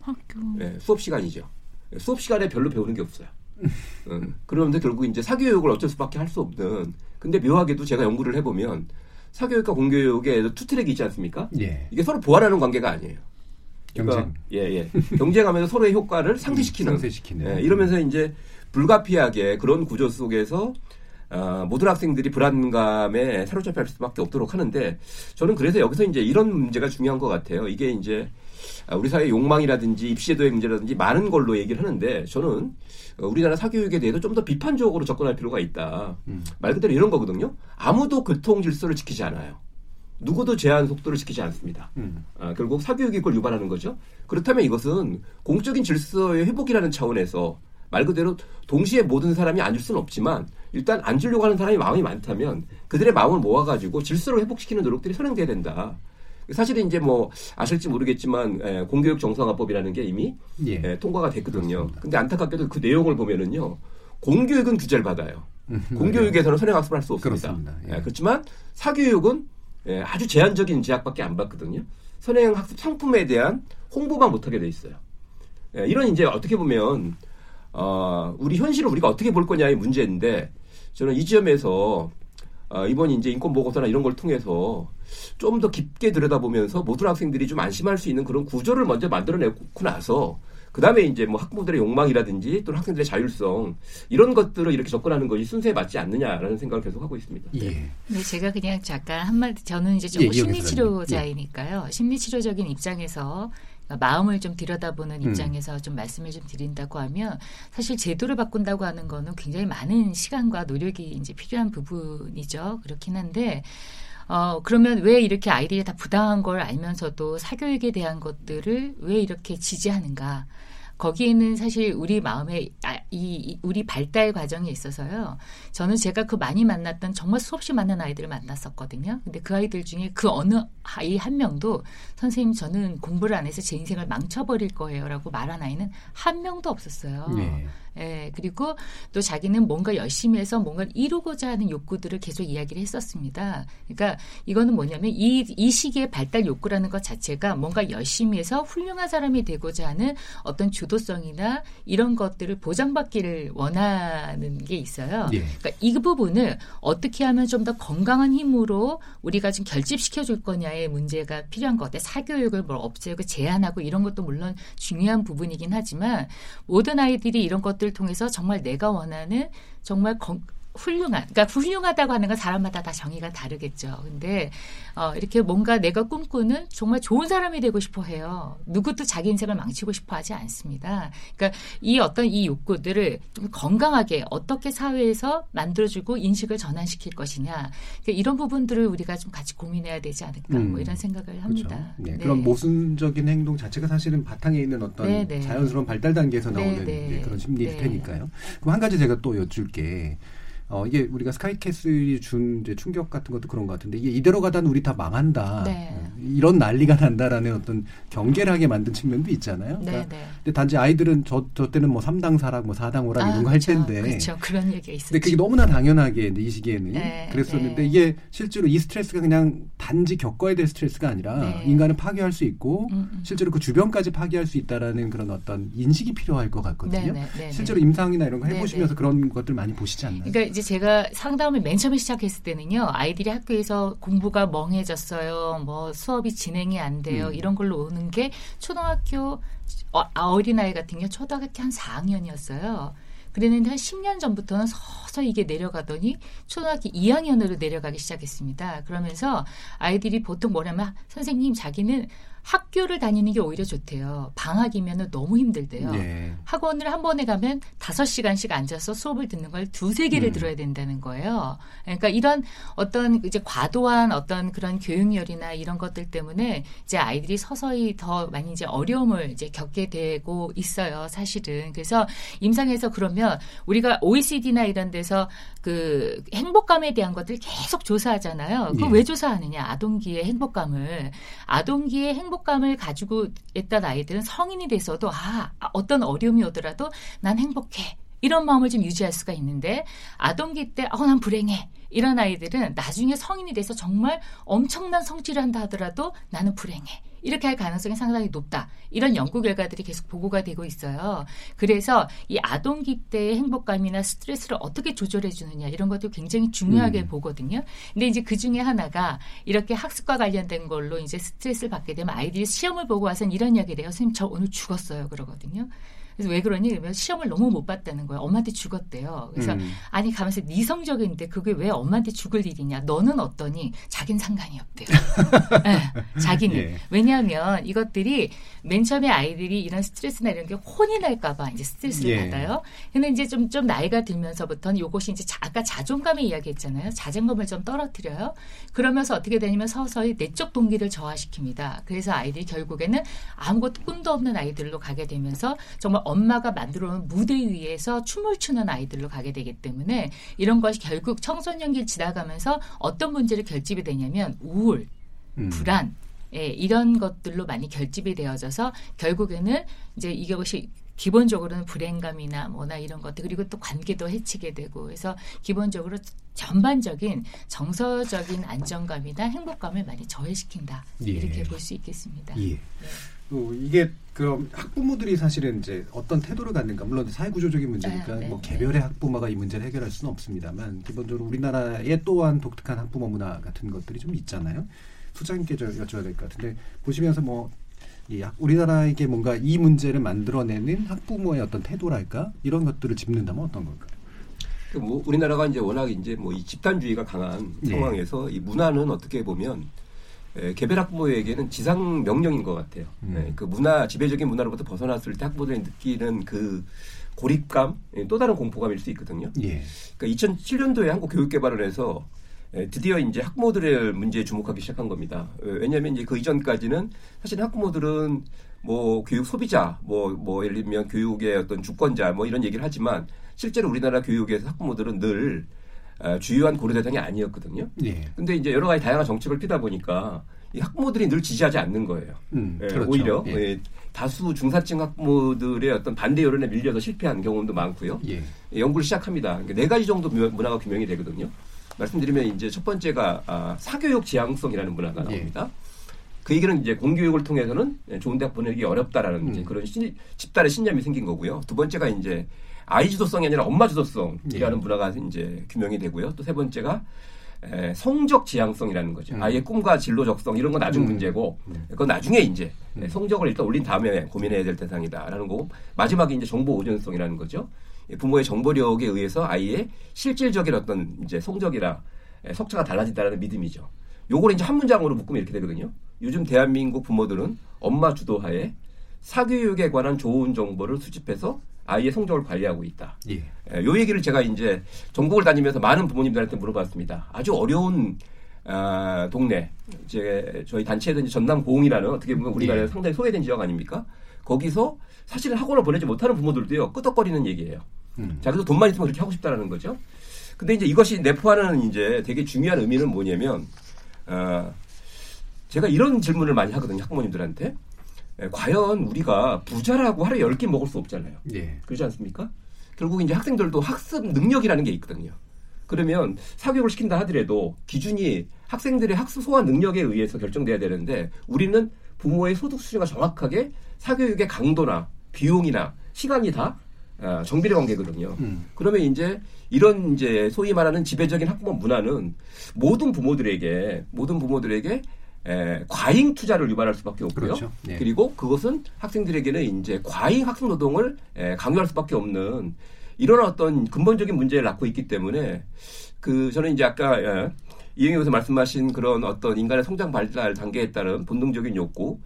학교. 예, 수업 시간이죠. 예, 수업 시간에 별로 배우는 게 없어요. 음, 그러면서 결국 이제 사교육을 어쩔 수밖에 할 수 없는. 근데 묘하게도 제가 연구를 해보면 사교육과 공교육에 two track이 있지 않습니까? 예. 이게 서로 보완하는 관계가 아니에요. 경쟁. 예, 예. 경쟁하면서 서로의 효과를 상쇄시키는. 상쇄시키는. 예, 이러면서 이제 불가피하게 그런 구조 속에서 아, 모든 학생들이 불안감에 사로잡힐 수밖에 없도록 하는데 저는 그래서 여기서 이제 이런 문제가 중요한 것 같아요. 이게 이제 아, 우리 사회 욕망이라든지 입시제도의 문제라든지 많은 걸로 얘기를 하는데 저는 어, 우리나라 사교육에 대해서 좀 더 비판적으로 접근할 필요가 있다. 음. 말 그대로 이런 거거든요. 아무도 교통 질서를 지키지 않아요. 누구도 제한 속도를 지키지 않습니다. 음. 아, 결국 사교육이 그걸 유발하는 거죠. 그렇다면 이것은 공적인 질서의 회복이라는 차원에서 말 그대로 동시에 모든 사람이 앉을 수는 없지만 일단 앉으려고 하는 사람이 마음이 많다면 그들의 마음을 모아가지고 질서를 회복시키는 노력들이 선행돼야 된다. 사실은 이제 뭐 아실지 모르겠지만 에, 공교육 정상화법이라는 게 이미 예. 에, 통과가 됐거든요. 근데 안타깝게도 그 내용을 보면은요. 공교육은 규제를 받아요. 공교육에서는 선행학습을 할 수 없습니다. 음, 그렇습니다. 예. 예, 그렇지만 사교육은 예, 아주 제한적인 제약밖에 안 받거든요. 선행학습 상품에 대한 홍보만 못하게 돼 있어요. 예, 이런 이제 어떻게 보면 어, 우리 현실을 우리가 어떻게 볼 거냐의 문제인데 저는 이 지점에서 어, 이번 이제 인권 보고서나 이런 걸 통해서 좀 더 깊게 들여다보면서 모든 학생들이 좀 안심할 수 있는 그런 구조를 먼저 만들어내고 나서 그 다음에 이제 뭐 학부모들의 욕망이라든지 또는 학생들의 자율성 이런 것들을 이렇게 접근하는 것이 순서에 맞지 않느냐라는 생각을 계속 하고 있습니다. 예. 네, 제가 그냥 잠깐 한마디 저는 이제 좀 예, 심리치료자이니까요. 심리치료적인 입장에서 그러니까 마음을 좀 들여다보는 음. 입장에서 좀 말씀을 좀 드린다고 하면 사실 제도를 바꾼다고 하는 거는 굉장히 많은 시간과 노력이 이제 필요한 부분이죠. 그렇긴 한데 어, 그러면 왜 이렇게 아이들이 다 부당한 걸 알면서도 사교육에 대한 것들을 왜 이렇게 지지하는가? 거기에는 사실 우리 마음에 아, 이, 이 우리 발달 과정에 있어서요. 저는 제가 그 많이 만났던 정말 수없이 많은 아이들을 만났었거든요. 근데 그 아이들 중에 그 어느 아이 한 명도 선생님 저는 공부를 안 해서 제 인생을 망쳐버릴 거예요라고 말한 아이는 한 명도 없었어요. 네. 예, 그리고 또 자기는 뭔가 열심히 해서 뭔가를 이루고자 하는 욕구들을 계속 이야기를 했었습니다. 그러니까 이거는 뭐냐면 이, 이 시기의 발달 욕구라는 것 자체가 뭔가 열심히 해서 훌륭한 사람이 되고자 하는 어떤 주도성이나 이런 것들을 보장받기를 원하는 게 있어요. 예. 그러니까 이 부분을 어떻게 하면 좀 더 건강한 힘으로 우리가 좀 결집시켜 줄 거냐의 문제가 필요한 것 같아요. 사교육을 뭘 없애고 제한하고 이런 것도 물론 중요한 부분이긴 하지만 모든 아이들이 이런 것들 을 통해서 정말 내가 원하는 정말 건, 훌륭한, 그러니까 훌륭하다고 하는 건 사람마다 다 정의가 다르겠죠. 근데 어, 이렇게 뭔가 내가 꿈꾸는 정말 좋은 사람이 되고 싶어 해요. 누구도 자기 인생을 망치고 싶어 하지 않습니다. 그러니까 이 어떤 이 욕구들을 좀 건강하게 어떻게 사회에서 만들어주고 인식을 전환시킬 것이냐. 그러니까 이런 부분들을 우리가 좀 같이 고민해야 되지 않을까. 음. 뭐 이런 생각을 합니다. 그렇죠. 네, 그런 모순적인 행동 자체가 사실은 바탕에 있는 어떤 네, 네. 자연스러운 발달 단계에서 나오는 네, 네. 네, 그런 심리일 네. 테니까요. 그럼 한 가지 제가 또 여쭐 게. 어, 이게 우리가 스카이캐슬이 준 이제 충격 같은 것도 그런 것 같은데 이게 이대로 가다는 우리 다 망한다. 네. 어, 이런 난리가 난다라는 어떤 경계를 하게 만든 측면도 있잖아요. 네, 그러니까 네. 근데 단지 아이들은 저, 저 때는 뭐 3당 사락, 뭐 4당 오락 이런 거 할. 텐데. 그렇죠. 그런 얘기가 있었죠. 근데 그게 너무나 당연하게 이제 이 시기에는 네, 그랬었는데 네. 이게 실제로 이 스트레스가 그냥 단지 겪어야 될 스트레스가 아니라 네. 인간을 파괴할 수 있고 음, 음. 실제로 그 주변까지 파괴할 수 있다라는 그런 어떤 인식이 필요할 것 같거든요. 실제로 네. 임상이나 이런 거 네, 해보시면서 네. 그런 것들 많이 보시지 않나요? 그러니까 이제 제가 상담을 맨 처음에 시작했을 때는요, 아이들이 학교에서 공부가 멍해졌어요, 뭐 수업이 진행이 안 돼요, 음. 이런 걸로 오는 게 초등학교 어, 어린아이 같은 경우 초등학교 한 4학년이었어요. 그랬는데 한 10년 전부터는 서서히 이게 내려가더니 초등학교 2학년으로 내려가기 시작했습니다. 그러면서 아이들이 보통 뭐냐면 선생님 자기는 학교를 다니는 게 오히려 좋대요. 방학이면 너무 힘들대요. 예. 학원을 한 번에 가면 다섯 시간씩 앉아서 수업을 듣는 걸 두세 개를 음. 들어야 된다는 거예요. 그러니까 이런 어떤 이제 과도한 어떤 그런 교육열이나 이런 것들 때문에 이제 아이들이 서서히 더 많이 이제 어려움을 이제 겪게 되고 있어요. 사실은. 그래서 임상에서 그러면 우리가 OECD나 이런 데서 그 행복감에 대한 것들 계속 조사하잖아요. 그걸 예. 왜 조사하느냐? 아동기의 행복감을. 아동기의 행복감을 가지고 있던 아이들은 성인이 돼서도 아, 어떤 어려움이 오더라도 난 행복해. 이런 마음을 좀 유지할 수가 있는데 아동기 때 어, 난 불행해. 이런 아이들은 나중에 성인이 돼서 정말 엄청난 성취를 한다 하더라도 나는 불행해. 이렇게 할 가능성이 상당히 높다. 이런 연구 결과들이 계속 보고가 되고 있어요. 그래서 이 아동기 때의 행복감이나 스트레스를 어떻게 조절해 주느냐 이런 것도 굉장히 중요하게 음. 보거든요. 근데 이제 그 중에 하나가 이렇게 학습과 관련된 걸로 이제 스트레스를 받게 되면 아이들이 시험을 보고 와서는 이런 이야기를 해요. 선생님 저 오늘 죽었어요. 그러거든요. 그래서 왜 그러니? 그러면 시험을 너무 못 봤다는 거예요. 엄마한테 죽었대요. 그래서 음. 아니 가면서 네 성적인데 그게 왜 엄마한테 죽을 일이냐? 너는 어떠니? 자긴 상관이 없대요. 예, 자기는 예. 왜냐하면 이것들이 맨 처음에 아이들이 이런 스트레스나 이런 게 혼이 날까봐 이제 스트레스를 예. 받아요. 근데 이제 좀, 좀 나이가 들면서부터는 요것이 이제 자, 아까 자존감의 이야기했잖아요. 자존감을 좀 떨어뜨려요. 그러면서 어떻게 되냐면 서서히 내적 동기를 저하시킵니다. 그래서 아이들이 결국에는 아무것도 꿈도 없는 아이들로 가게 되면서 정말 엄마가 만들어 놓은 무대 위에서 춤을 추는 아이들로 가게 되기 때문에 이런 것이 결국 청소년기를 지나가면서 어떤 문제를 결집이 되냐면 우울, 음. 불안, 예, 이런 것들로 많이 결집이 되어져서 결국에는 이제 이것이 기본적으로는 불행감이나 뭐나 이런 것들 그리고 또 관계도 해치게 되고 그래서 기본적으로 전반적인 정서적인 안정감이나 행복감을 많이 저해시킨다 예. 이렇게 볼 수 있겠습니다. 예. 어, 이게 그럼 학부모들이 사실은 이제 어떤 태도를 갖는가 물론 사회구조적인 문제니까 네, 네, 뭐 네. 개별의 학부모가 이 문제를 해결할 수는 없습니다만 기본적으로 우리나라에 또한 독특한 학부모 문화 같은 것들이 좀 있잖아요. 소장님께 저 여쭤야 될 것 같은데 보시면서 뭐이 우리나라에게 뭔가 이 문제를 만들어내는 학부모의 어떤 태도랄까 이런 것들을 짚는다면 어떤 걸까요? 그뭐 우리나라가 이제 워낙 이제 뭐 이 집단주의가 강한 예. 상황에서 이 문화는 어떻게 보면 에, 개별 학부모에게는 지상 명령인 것 같아요. 음. 예, 그 문화 지배적인 문화로부터 벗어났을 때 학부모들이 느끼는 그 고립감, 예, 또 다른 공포감일 수 있거든요. 예. 그러니까 2007년도에 한국 교육개발원에서 에, 드디어 이제 학부모들의 문제에 주목하기 시작한 겁니다. 어, 왜냐하면 이제 그 이전까지는 사실 학부모들은 뭐 교육 소비자, 뭐, 뭐 예를 들면 교육의 어떤 주권자, 뭐 이런 얘기를 하지만 실제로 우리나라 교육에서 학부모들은 늘 어, 주요한 고려 대상이 아니었거든요. 예. 근데 이제 여러 가지 다양한 정책을 피다 보니까 이 학부모들이 늘 지지하지 않는 거예요. 음, 예, 그렇죠. 오히려 예. 예, 다수 중사층 학부모들의 어떤 반대 여론에 밀려서 실패한 경험도 많고요. 예. 예, 연구를 시작합니다. 그러니까 네 가지 정도 문- 문화가 규명이 되거든요. 말씀드리면 이제 첫 번째가 아, 사교육 지향성이라는 문화가 예. 나옵니다. 그 얘기는 이제 공교육을 통해서는 예, 좋은 대학 보내기 어렵다라는 음. 그런 신- 집단의 신념이 생긴 거고요. 두 번째가 이제 아이 주도성이 아니라 엄마 주도성이라는 예. 문화가 이제 규명이 되고요. 또 세 번째가 에, 성적 지향성이라는 거죠. 음. 아이의 꿈과 진로 적성 이런 건 나중 음. 문제고 음. 그건 나중에 이제 음. 성적을 일단 올린 다음에 고민해야 될 대상이다라는 거고 마지막에 이제 정보 오전성이라는 거죠. 예, 부모의 정보력에 의해서 아이의 실질적인 어떤 이제 성적이나 에, 석차가 달라진다는 믿음이죠. 요걸 이제 한 문장으로 묶으면 이렇게 되거든요. 요즘 대한민국 부모들은 엄마 주도하에 사교육에 관한 좋은 정보를 수집해서 아이의 성적을 관리하고 있다. 예. 예, 요 얘기를 제가 이제 전국을 다니면서 많은 부모님들한테 물어봤습니다. 아주 어려운 아, 동네, 이제 저희 단체에도 이제 전남 고흥이라는 어떻게 보면 우리나라에 예. 상당히 소외된 지역 아닙니까? 거기서 사실은 학원을 보내지 못하는 부모들도요 끄덕거리는 얘기예요. 음. 자, 그래서 돈만 있으면 그렇게 하고 싶다라는 거죠. 근데 이제 이것이 내포하는 이제 되게 중요한 의미는 뭐냐면, 어, 제가 이런 질문을 많이 하거든요, 학부모님들한테. 에, 과연 우리가 부자라고 하루에 10끼 먹을 수 없잖아요. 예. 그렇지 않습니까? 결국 이제 학생들도 학습 능력이라는 게 있거든요. 그러면 사교육을 시킨다 하더라도 기준이 학생들의 학습 소화 능력에 의해서 결정돼야 되는데 우리는 부모의 소득 수준과 정확하게 사교육의 강도나 비용이나 시간이 다 아, 정비례 관계거든요. 음. 그러면 이제 이런 이제 소위 말하는 지배적인 학부모 문화는 모든 부모들에게 모든 부모들에게 에, 과잉 투자를 유발할 수밖에 없고요. 그렇죠. 예. 그리고 그것은 학생들에게는 이제 과잉 학습 노동을 에, 강요할 수밖에 없는 이런 어떤 근본적인 문제를 낳고 있기 때문에 그 저는 이제 아까 예, 이영희께서 말씀하신 그런 어떤 인간의 성장 발달 단계에 따른 본능적인 욕구.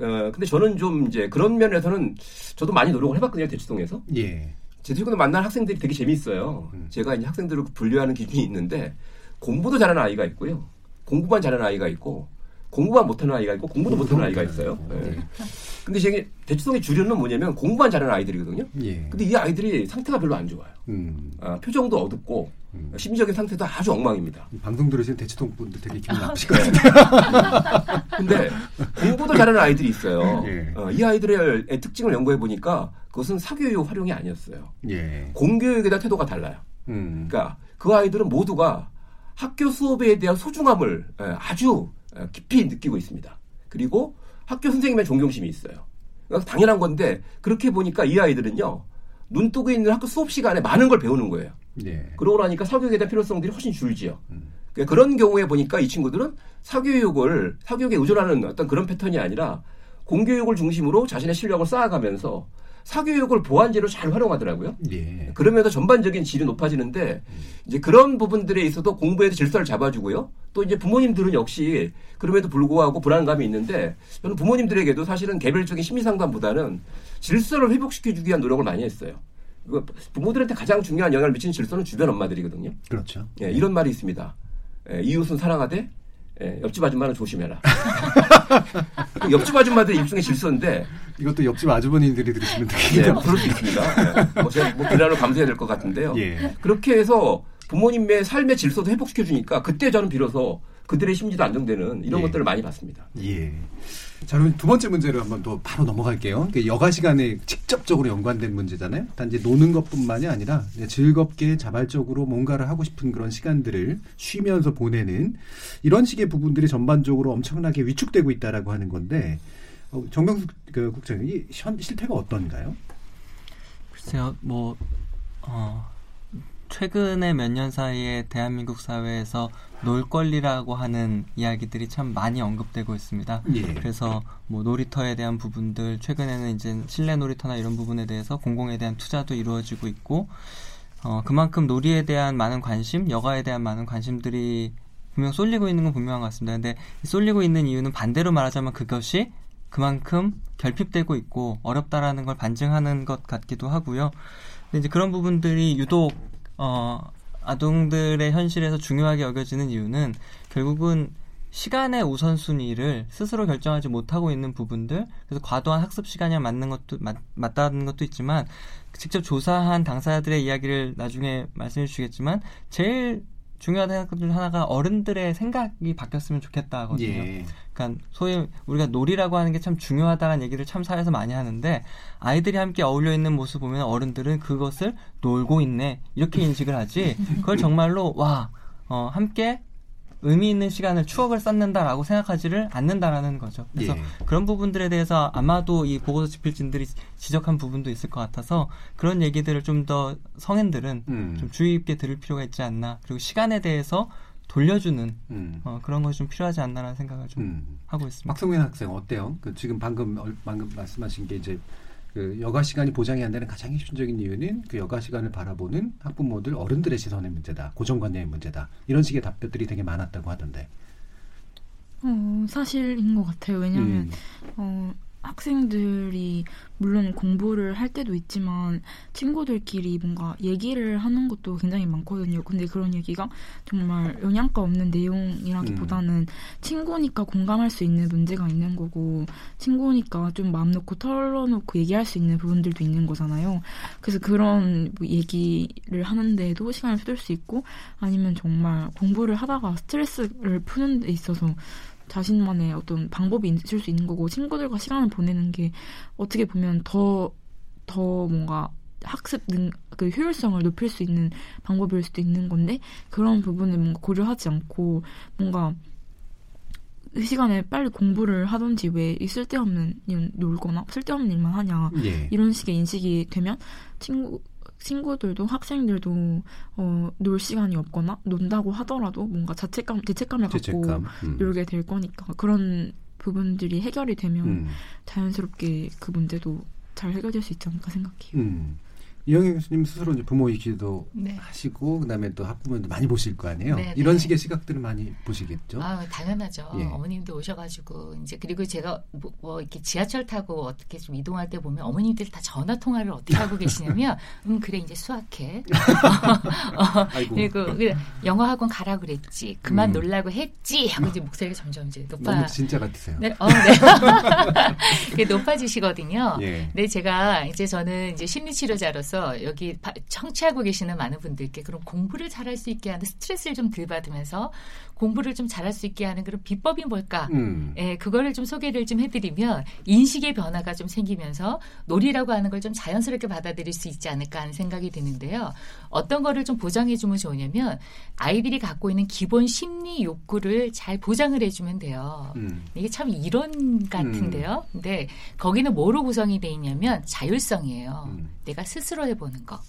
어, 근데 저는 좀 이제 그런 면에서는 저도 많이 노력을 해봤거든요, 대치동에서. 예. 제주도에 만난 학생들이 되게 재미있어요. 음. 제가 이제 학생들을 분류하는 기준이 있는데 공부도 잘하는 아이가 있고요. 공부만 잘하는 아이가 있고 공부만 못하는 아이가 있고 공부도 못하는 아이가 있어요. 네. 예. 근데 제게 대치동의 주류는 뭐냐면 공부만 잘하는 아이들이거든요. 예. 근데 이 아이들이 상태가 별로 안 좋아요. 음. 아, 표정도 어둡고 음. 심리적인 상태도 아주 엉망입니다. 방송 들으시는 대치동 분들 되게 기분 아, 나쁘실 것 같아요. 근데 공부도 잘하는 아이들이 있어요. 예. 어, 이 아이들의 특징을 연구해 보니까 그것은 사교육 활용이 아니었어요. 예. 공교육에 대한 태도가 달라요. 음. 그러니까 그 아이들은 모두가 학교 수업에 대한 소중함을 에, 아주 에, 깊이 느끼고 있습니다. 그리고 학교 선생님의 존경심이 있어요. 그러니까 당연한 건데 그렇게 보니까 이 아이들은요 눈 뜨고 있는 학교 수업 시간에 많은 걸 배우는 거예요. 예. 그러고 나니까 사교육에 대한 필요성들이 훨씬 줄지요. 음. 그러니까 그런 경우에 보니까 이 친구들은 사교육을 사교육에 의존하는 어떤 그런 패턴이 아니라 공교육을 중심으로 자신의 실력을 쌓아가면서 사교육을 보완제로 잘 활용하더라고요. 예. 그러면서 전반적인 질이 높아지는데 이제 그런 부분들에 있어서 공부에도 질서를 잡아주고요. 또 이제 부모님들은 역시 그럼에도 불구하고 불안감이 있는데 저는 부모님들에게도 사실은 개별적인 심리 상담보다는 질서를 회복시켜주기 위한 노력을 많이 했어요. 부모들한테 가장 중요한 영향을 미치는 질서는 주변 엄마들이거든요. 그렇죠. 예, 이런 말이 있습니다. 예, 이웃은 사랑하되 예, 옆집 아줌마는 조심해라. 옆집 아줌마들의 일종의 질서인데 이것도 옆집 아주버님들이 들으시면 되게 예, 그럴 수 있습니다. 예. 뭐 제가 뭐 비난을 감수해야 될 것 같은데요. 예. 그렇게 해서 부모님의 삶의 질서도 회복시켜 주니까 그때 저는 비로소 그들의 심리도 안정되는 이런 예. 것들을 많이 봤습니다. 예. 자, 그럼 두 번째 문제로 한번 또 바로 넘어갈게요. 그 여가 시간에 직접적으로 연관된 문제잖아요. 단지 노는 것뿐만이 아니라 즐겁게 자발적으로 뭔가를 하고 싶은 그런 시간들을 쉬면서 보내는 이런 식의 부분들이 전반적으로 엄청나게 위축되고 있다라고 하는 건데 어, 정명숙 그 국장님 이 현- 실태가 어떤가요? 글쎄요, 뭐, 어, 최근에 몇 년 사이에 대한민국 사회에서 놀 권리라고 하는 이야기들이 참 많이 언급되고 있습니다. 예. 그래서 뭐 놀이터에 대한 부분들, 최근에는 이제 실내 놀이터나 이런 부분에 대해서 공공에 대한 투자도 이루어지고 있고, 어, 그만큼 놀이에 대한 많은 관심, 여가에 대한 많은 관심들이 분명 쏠리고 있는 건 분명한 것 같습니다. 근데 이 쏠리고 있는 이유는 반대로 말하자면 그것이 그만큼 결핍되고 있고 어렵다라는 걸 반증하는 것 같기도 하고요. 근데 이제 그런 부분들이 유독 어 아동들의 현실에서 중요하게 여겨지는 이유는 결국은 시간의 우선순위를 스스로 결정하지 못하고 있는 부분들 그래서 과도한 학습 시간이 맞는 것도 맞, 맞다는 것도 있지만 직접 조사한 당사자들의 이야기를 나중에 말씀해 주시겠지만 제일 중요하다는 것중 하나가 어른들의 생각이 바뀌었으면 좋겠다거든요. 예. 그러니까 소위 우리가 놀이라고 하는 게 참 중요하다는 얘기를 참 사회에서 많이 하는데 아이들이 함께 어울려 있는 모습 보면 어른들은 그것을 놀고 있네 이렇게 인식을 하지 그걸 정말로 와 어, 함께 의미 있는 시간을 추억을 쌓는다라고 생각하지를 않는다라는 거죠. 그래서 예. 그런 부분들에 대해서 아마도 이 보고서 집필진들이 지적한 부분도 있을 것 같아서 그런 얘기들을 좀 더 성인들은 음. 좀 주의 깊게 들을 필요가 있지 않나. 그리고 시간에 대해서 돌려주는 음. 어, 그런 것이 좀 필요하지 않나라는 생각을 좀 음. 하고 있습니다. 박성민 학생 어때요? 그 지금 방금 얼- 방금 말씀하신 게 이제 그 여가 시간이 보장이 안 되는 가장 핵심적인 이유는 그 여가 시간을 바라보는 학부모들 어른들의 시선의 문제다, 고정관념의 문제다 이런 식의 답변들이 되게 많았다고 하던데. 어, 사실인 것 같아요. 왜냐하면 음. 어, 학생들이 물론 공부를 할 때도 있지만 친구들끼리 뭔가 얘기를 하는 것도 굉장히 많거든요. 근데 그런 얘기가 정말 영양가 없는 내용이라기보다는 친구니까 공감할 수 있는 문제가 있는 거고 친구니까 좀 마음 놓고 털어놓고 얘기할 수 있는 부분들도 있는 거잖아요. 그래서 그런 뭐 얘기를 하는데도 시간을 쏟을 수 있고 아니면 정말 공부를 하다가 스트레스를 푸는 데 있어서 자신만의 어떤 방법이 있을 수 있는 거고 친구들과 시간을 보내는 게 어떻게 보면 더 더 뭔가 학습 능, 그 효율성을 높일 수 있는 방법일 수도 있는 건데 그런 부분을 뭔가 고려하지 않고 뭔가 그 시간에 빨리 공부를 하던지 왜 이 쓸데없는 일 놀거나 쓸데없는 일만 하냐 예. 이런 식의 인식이 되면 친구 친구들도 학생들도 어, 놀 시간이 없거나 논다고 하더라도 뭔가 자책감 죄책감을 갖고 죄책감. 음. 놀게 될 거니까 그런 부분들이 해결이 되면 음. 자연스럽게 그 문제도 잘 해결될 수 있지 않을까 생각해요. 음. 이영애 교수님 스스로 이제 부모이기도 네. 하시고 그다음에 또 학부모님도 많이 보실 거 아니에요. 네, 이런 네. 식의 시각들을 많이 보시겠죠. 아, 당연하죠. 예. 어머님도 오셔가지고 이제 그리고 제가 뭐, 뭐 이렇게 지하철 타고 어떻게 좀 이동할 때 보면 어머님들 다 전화 통화를 어떻게 하고 계시냐면, 음 그래 이제 수학해. 어, 아이고. 그리고 그래, 영어 학원 가라 그랬지. 그만 음. 놀라고 했지. 하고 이제 목소리가 점점 이제 높아. 너무 진짜 같으세요. 네, 어, 네. 이게 높아지시거든요. 예. 근데 제가 이제 저는 이제 심리치료자로서 여기 바- 청취하고 계시는 많은 분들께 그럼 공부를 잘할 수 있게 하는 스트레스를 좀 덜 받으면서 공부를 좀 잘할 수 있게 하는 그런 비법이 뭘까? 음. 예, 그거를 좀 소개를 좀 해드리면 인식의 변화가 좀 생기면서 놀이라고 하는 걸 좀 자연스럽게 받아들일 수 있지 않을까 하는 생각이 드는데요. 어떤 거를 좀 보장해주면 좋으냐면 아이들이 갖고 있는 기본 심리 욕구를 잘 보장을 해주면 돼요. 음. 이게 참 이론 같은데요. 근데 거기는 뭐로 구성이 돼 있냐면 자율성이에요. 음. 내가 스스로 해보는 거.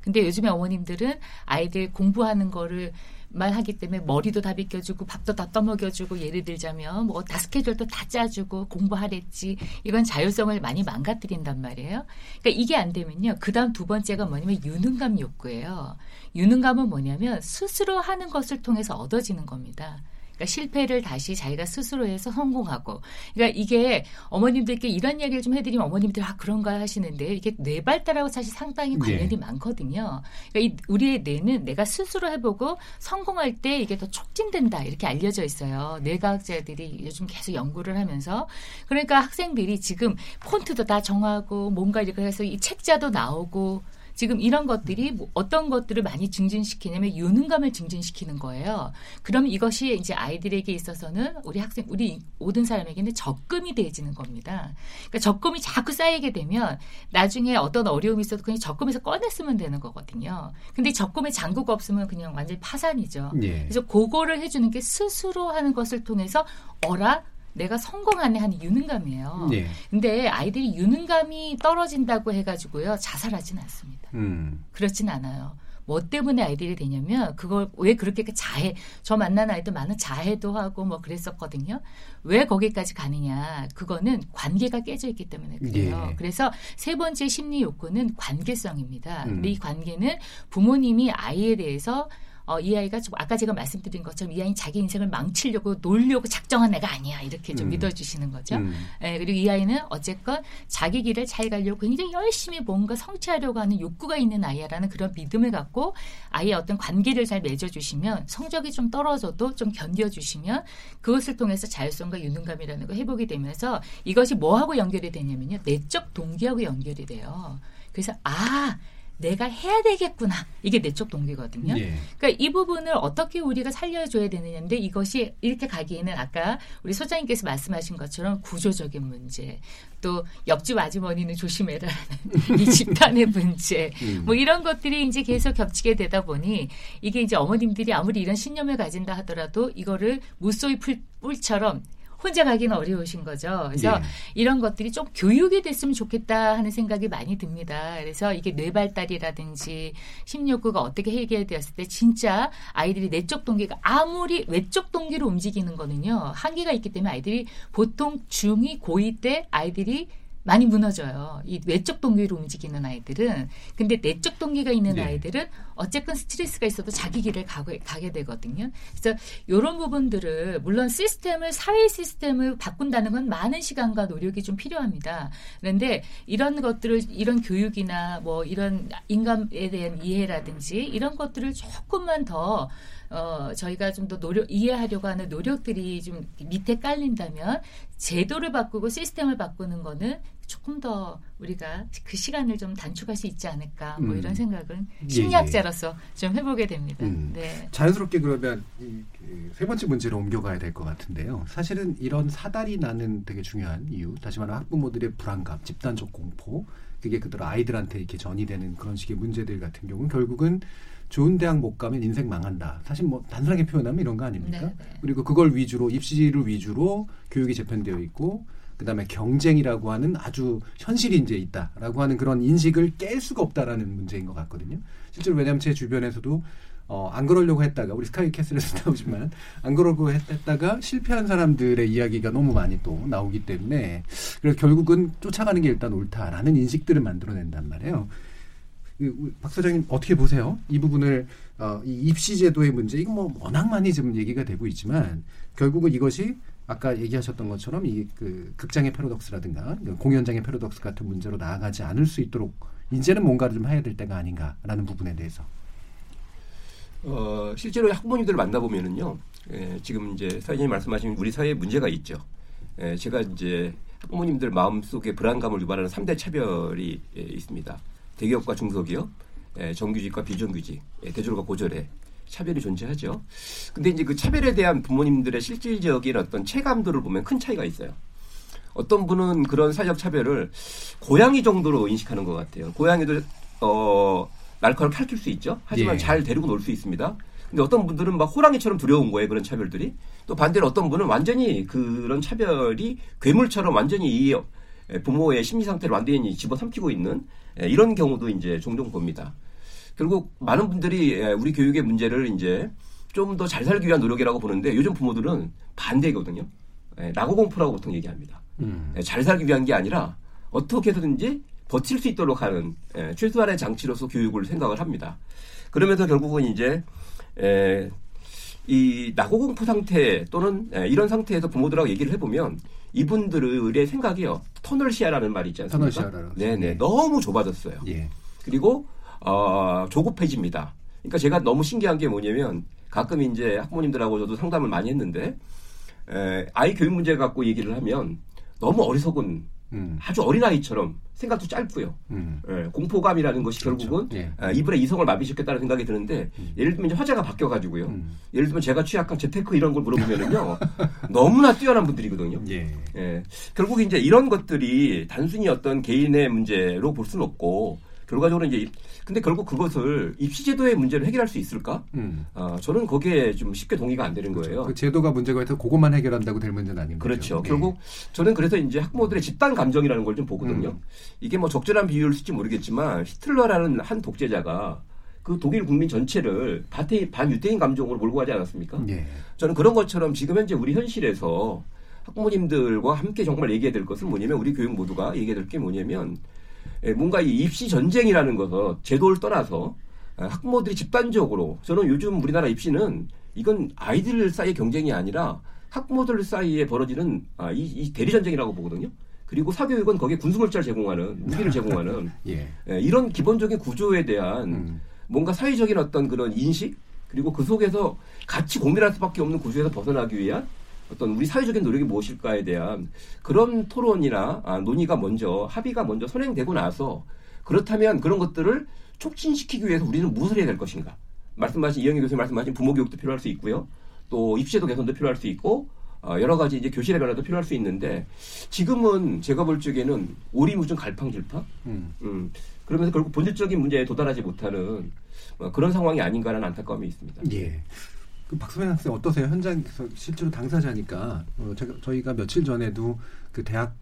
근데 요즘에 어머님들은 아이들 공부하는 거를 만 하기 때문에 머리도 다 비껴주고 밥도 다 떠먹여주고 예를 들자면 뭐 다 스케줄도 다 짜주고 공부하랬지 이건 자율성을 많이 망가뜨린단 말이에요. 그러니까 이게 안 되면요. 그 다음 두 번째가 뭐냐면 유능감 욕구예요. 유능감은 뭐냐면 스스로 하는 것을 통해서 얻어지는 겁니다. 그러니까 실패를 다시 자기가 스스로 해서 성공하고. 그러니까 이게 어머님들께 이런 이야기를 좀 해드리면 어머님들 아 그런가 하시는데 이게 뇌 발달하고 사실 상당히 관련이 예. 많거든요. 그러니까 이 우리의 뇌는 내가 스스로 해보고 성공할 때 이게 더 촉진된다 이렇게 알려져 있어요. 뇌과학자들이 요즘 계속 연구를 하면서 그러니까 학생들이 지금 폰트도 다 정하고 뭔가 이렇게 해서 이 책자도 나오고 지금 이런 것들이 뭐 어떤 것들을 많이 증진시키냐면 유능감을 증진시키는 거예요. 그럼 이것이 이제 아이들에게 있어서는 우리 학생, 우리 모든 사람에게는 적금이 되어지는 겁니다. 그러니까 적금이 자꾸 쌓이게 되면 나중에 어떤 어려움이 있어도 그냥 적금에서 꺼냈으면 되는 거거든요. 근데 적금에 잔고가 없으면 그냥 완전히 파산이죠. 예. 그래서 그거를 해주는 게 스스로 하는 것을 통해서 어라 내가 성공하네 하는 유능감이에요. 예. 근데 아이들이 유능감이 떨어진다고 해가지고요 자살하진 않습니다. 음. 그렇진 않아요. 뭐 때문에 아이들이 되냐면 그걸 왜 그렇게 자해 저 만난 아이들 많은 자해도 하고 뭐 그랬었거든요. 왜 거기까지 가느냐 그거는 관계가 깨져 있기 때문에 그래요. 예. 그래서 세 번째 심리 욕구는 관계성입니다. 음. 근데 이 관계는 부모님이 아이에 대해서 어, 이 아이가 좀 아까 제가 말씀드린 것처럼 이 아이는 자기 인생을 망치려고 놀려고 작정한 애가 아니야 이렇게 좀 음. 믿어주시는 거죠. 음. 예, 그리고 이 아이는 어쨌건 자기 길을 잘 가려고 굉장히 열심히 뭔가 성취하려고 하는 욕구가 있는 아이야라는 그런 믿음을 갖고 아이의 어떤 관계를 잘 맺어주시면 성적이 좀 떨어져도 좀 견뎌주시면 그것을 통해서 자율성과 유능감이라는 걸 회복이 되면서 이것이 뭐하고 연결이 되냐면요. 내적 동기하고 연결이 돼요. 그래서 아 내가 해야 되겠구나. 이게 내적 동기거든요. 예. 그러니까 이 부분을 어떻게 우리가 살려줘야 되느냐인데 이것이 이렇게 가기에는 아까 우리 소장님께서 말씀하신 것처럼 구조적인 문제, 또 옆집 아주머니는 조심해라는 이 집단의 문제, 음. 뭐 이런 것들이 이제 계속 겹치게 되다 보니 이게 이제 어머님들이 아무리 이런 신념을 가진다 하더라도 이거를 무소히 풀, 뿔처럼 혼자 가기는 어려우신 거죠. 그래서 예. 이런 것들이 좀 교육이 됐으면 좋겠다 하는 생각이 많이 듭니다. 그래서 이게 뇌발달이라든지 심리욕구가 어떻게 해결되었을 때 진짜 아이들이 내적 동기가 아무리 외적 동기로 움직이는 거는요 한계가 있기 때문에 아이들이 보통 중2 고2 때 아이들이 많이 무너져요. 이 외적 동기로 움직이는 아이들은. 근데 내적 동기가 있는 네. 아이들은 어쨌건 스트레스가 있어도 자기 길을 가게, 가게 되거든요. 그래서 이런 부분들을 물론 시스템을 사회 시스템을 바꾼다는 건 많은 시간과 노력이 좀 필요합니다. 그런데 이런 것들을 이런 교육이나 뭐 이런 인간에 대한 이해라든지 이런 것들을 조금만 더 어, 저희가 좀 더 노력, 이해하려고 하는 노력들이 좀 밑에 깔린다면 제도를 바꾸고 시스템을 바꾸는 거는 조금 더 우리가 그 시간을 좀 단축할 수 있지 않을까 뭐 음. 이런 생각은 예, 심리학자로서 좀 해보게 됩니다. 음. 네. 자연스럽게 그러면 이, 그, 세 번째 문제로 옮겨가야 될 것 같은데요. 사실은 이런 사달이 나는 되게 중요한 이유, 다시 말하면 학부모들의 불안감, 집단적 공포, 그게 그대로 아이들한테 이렇게 전이되는 그런 식의 문제들 같은 경우는 결국은 좋은 대학 못 가면 인생 망한다. 사실 뭐 단순하게 표현하면 이런 거 아닙니까? 네, 네. 그리고 그걸 위주로 입시를 위주로 교육이 재편되어 있고 그다음에 경쟁이라고 하는 아주 현실이 이제 있다라고 하는 그런 인식을 깰 수가 없다라는 문제인 것 같거든요. 실제로 왜냐하면 제 주변에서도 어, 안 그러려고 했다가 우리 스카이 캐슬에서 나오지만 안 그러고 했, 했다가 실패한 사람들의 이야기가 너무 많이 또 나오기 때문에 그래서 결국은 쫓아가는 게 일단 옳다라는 인식들을 만들어낸단 말이에요. 박 소장님 어떻게 보세요? 이 부분을 어, 이 입시 제도의 문제 이거 뭐 워낙 많이 지금 얘기가 되고 있지만 결국은 이것이 아까 얘기하셨던 것처럼 이 그 극장의 패러독스라든가 공연장의 패러독스 같은 문제로 나아가지 않을 수 있도록 이제는 뭔가를 좀 해야 될 때가 아닌가라는 부분에 대해서 어, 실제로 학부모님들을 만나보면은요, 예, 지금 이제 사회자님 말씀하신 우리 사회에 문제가 있죠. 예, 제가 이제 학부모님들 마음속에 불안감을 유발하는 3대 차별이 예, 있습니다. 대기업과 중소기업, 예, 정규직과 비정규직, 예, 대졸과 고졸에 차별이 존재하죠. 근데 이제 그 차별에 대한 부모님들의 실질적인 어떤 체감도를 보면 큰 차이가 있어요. 어떤 분은 그런 사회적 차별을 고양이 정도로 인식하는 것 같아요. 고양이도 어 날카롭 핥을 수 있죠. 하지만 예. 잘 데리고 놀 수 있습니다. 근데 어떤 분들은 막 호랑이처럼 두려운 거예요. 그런 차별들이. 또 반대로 어떤 분은 완전히 그런 차별이 괴물처럼 완전히 이 부모의 심리 상태를 완전히 집어삼키고 있는 예, 이런 경우도 이제 종종 봅니다. 결국 많은 분들이 예, 우리 교육의 문제를 이제 좀 더 잘 살기 위한 노력이라고 보는데 요즘 부모들은 반대거든요. 예, 낙오 공포라고 보통 얘기합니다. 음. 예, 잘 살기 위한 게 아니라 어떻게 해서든지 버틸 수 있도록 하는 예, 최소한의 장치로서 교육을 생각을 합니다. 그러면서 결국은 이제 에, 이 낙오 공포 상태 또는 에, 이런 상태에서 부모들하고 얘기를 해보면 이분들의 생각이요 터널 시야라는 말이 있지 않습니까? 터널 시야라는. 네네 네. 너무 좁아졌어요. 예. 그리고 어, 조급해집니다. 그러니까 제가 너무 신기한 게 뭐냐면 가끔 이제 학부모님들하고 저도 상담을 많이 했는데 에, 아이 교육 문제 갖고 얘기를 하면 너무 어리석은 음. 아주 어린아이처럼 생각도 짧고요. 음. 예, 공포감이라는 것이 그렇죠. 결국은 예. 아, 이분의 이성을 마비시켰다는 생각이 드는데 예를 들면 이제 화제가 바뀌어가지고요. 음. 예를 들면 제가 취약한 재테크 이런 걸 물어보면은요 너무나 뛰어난 분들이거든요. 예. 예. 결국 이제 이런 것들이 단순히 어떤 개인의 문제로 볼 수는 없고 결과적으로 이제 근데 결국 그것을 입시제도의 문제를 해결할 수 있을까? 음. 어, 저는 거기에 좀 쉽게 동의가 안 되는 거예요. 그 제도가 문제가 있어서 그것만 해결한다고 될 문제는 아닌 거죠. 그렇죠. 네. 결국 저는 그래서 이제 학부모들의 집단 감정이라는 걸 좀 보거든요. 음. 이게 뭐 적절한 비유를 쓸지 모르겠지만 히틀러라는 한 독재자가 그 독일 국민 전체를 반태, 반유태인 감정으로 몰고 가지 않았습니까? 예. 저는 그런 것처럼 지금 현재 우리 현실에서 학부모님들과 함께 정말 얘기해야 될 것은 뭐냐면 우리 교육 모두가 얘기해야 될 게 뭐냐면 예, 뭔가 이 입시 전쟁이라는 것은 제도를 떠나서 아, 학부모들이 집단적으로 저는 요즘 우리나라 입시는 이건 아이들 사이의 경쟁이 아니라 학부모들 사이에 벌어지는 아, 이, 이 대리 전쟁이라고 보거든요. 그리고 사교육은 거기에 군수물자를 제공하는 무기를 제공하는 예. 예, 이런 기본적인 구조에 대한 음. 뭔가 사회적인 어떤 그런 인식 그리고 그 속에서 같이 고민할 수밖에 없는 구조에서 벗어나기 위한 어떤 우리 사회적인 노력이 무엇일까에 대한 그런 토론이나 아, 논의가 먼저 합의가 먼저 선행되고 나서 그렇다면 그런 것들을 촉진시키기 위해서 우리는 무엇을 해야 될 것인가 말씀하신 이영희 교수님 말씀하신 부모 교육도 필요할 수 있고요 또 입시제도 개선도 필요할 수 있고 어, 여러 가지 이제 교실의 변화도 필요할 수 있는데 지금은 제가 볼 적에는 오리무중 갈팡질팡 음. 음, 그러면서 결국 본질적인 문제에 도달하지 못하는 어, 그런 상황이 아닌가라는 안타까움이 있습니다. 예. 그 박소연 학생 어떠세요? 현장에서 실제로 당사자니까 어, 제가, 저희가 며칠 전에도 그 대학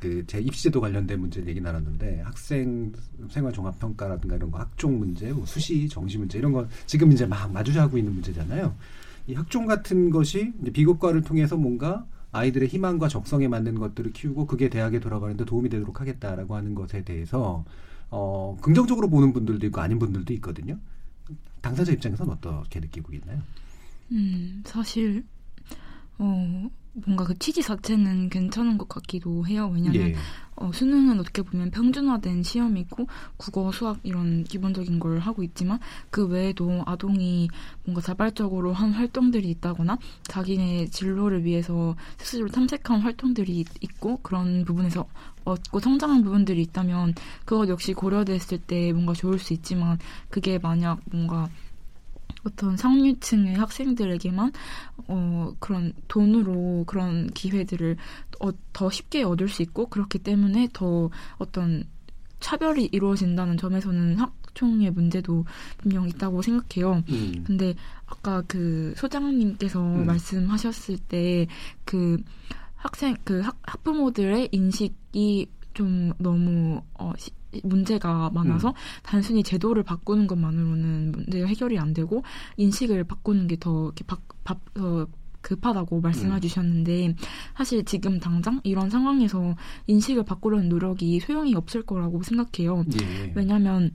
그제 입시제도 관련된 문제 얘기 나눴는데 학생 생활 종합 평가라든가 이런 거 학종 문제, 뭐 수시 정시 문제 이런 거 지금 이제 막 마주하고 있는 문제잖아요. 이 학종 같은 것이 이제 비교과를 통해서 뭔가 아이들의 희망과 적성에 맞는 것들을 키우고 그게 대학에 돌아가는데 도움이 되도록 하겠다라고 하는 것에 대해서 어, 긍정적으로 보는 분들도 있고 아닌 분들도 있거든요. 당사자 입장에서는 어떻게 느끼고 있나요? 음, 사실, 어, 뭔가 그 취지 자체는 괜찮은 것 같기도 해요. 왜냐면, 예. 어, 수능은 어떻게 보면 평준화된 시험이고, 국어, 수학 이런 기본적인 걸 하고 있지만, 그 외에도 아동이 뭔가 자발적으로 한 활동들이 있다거나, 자기네 진로를 위해서 스스로 탐색한 활동들이 있- 있고, 그런 부분에서 얻고 성장한 부분들이 있다면, 그것 역시 고려됐을 때 뭔가 좋을 수 있지만, 그게 만약 뭔가 어떤 상류층의 학생들에게만 어, 그런 돈으로 그런 기회들을 어, 더 쉽게 얻을 수 있고 그렇기 때문에 더 어떤 차별이 이루어진다는 점에서는 학총의 문제도 분명 있다고 생각해요. 음. 근데 아까 그 소장님께서 음. 말씀하셨을 때 그 학생 그 학, 학부모들의 인식이 좀 너무 어, 시- 문제가 많아서 음. 단순히 제도를 바꾸는 것만으로는 문제 해결이 안 되고 인식을 바꾸는 게 더 이렇게 바, 바, 어, 급하다고 말씀해 음. 주셨는데 사실 지금 당장 이런 상황에서 인식을 바꾸려는 노력이 소용이 없을 거라고 생각해요. 예. 왜냐하면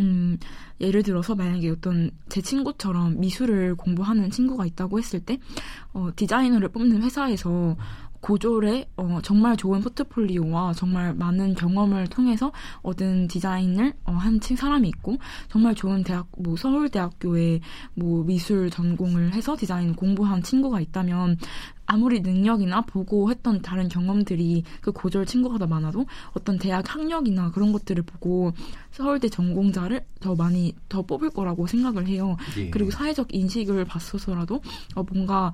음, 예를 들어서 만약에 어떤 제 친구처럼 미술을 공부하는 친구가 있다고 했을 때 어, 디자이너를 뽑는 회사에서 고졸의 어, 정말 좋은 포트폴리오와 정말 많은 경험을 통해서 얻은 디자인을 어, 한친 사람이 있고 정말 좋은 대학 뭐 서울대학교에 뭐 미술 전공을 해서 디자인 공부한 친구가 있다면 아무리 능력이나 보고 했던 다른 경험들이 그 고졸 친구가 더 많아도 어떤 대학 학력이나 그런 것들을 보고 서울대 전공자를 더 많이 더 뽑을 거라고 생각을 해요. 예. 그리고 사회적 인식을 봤어서라도 어, 뭔가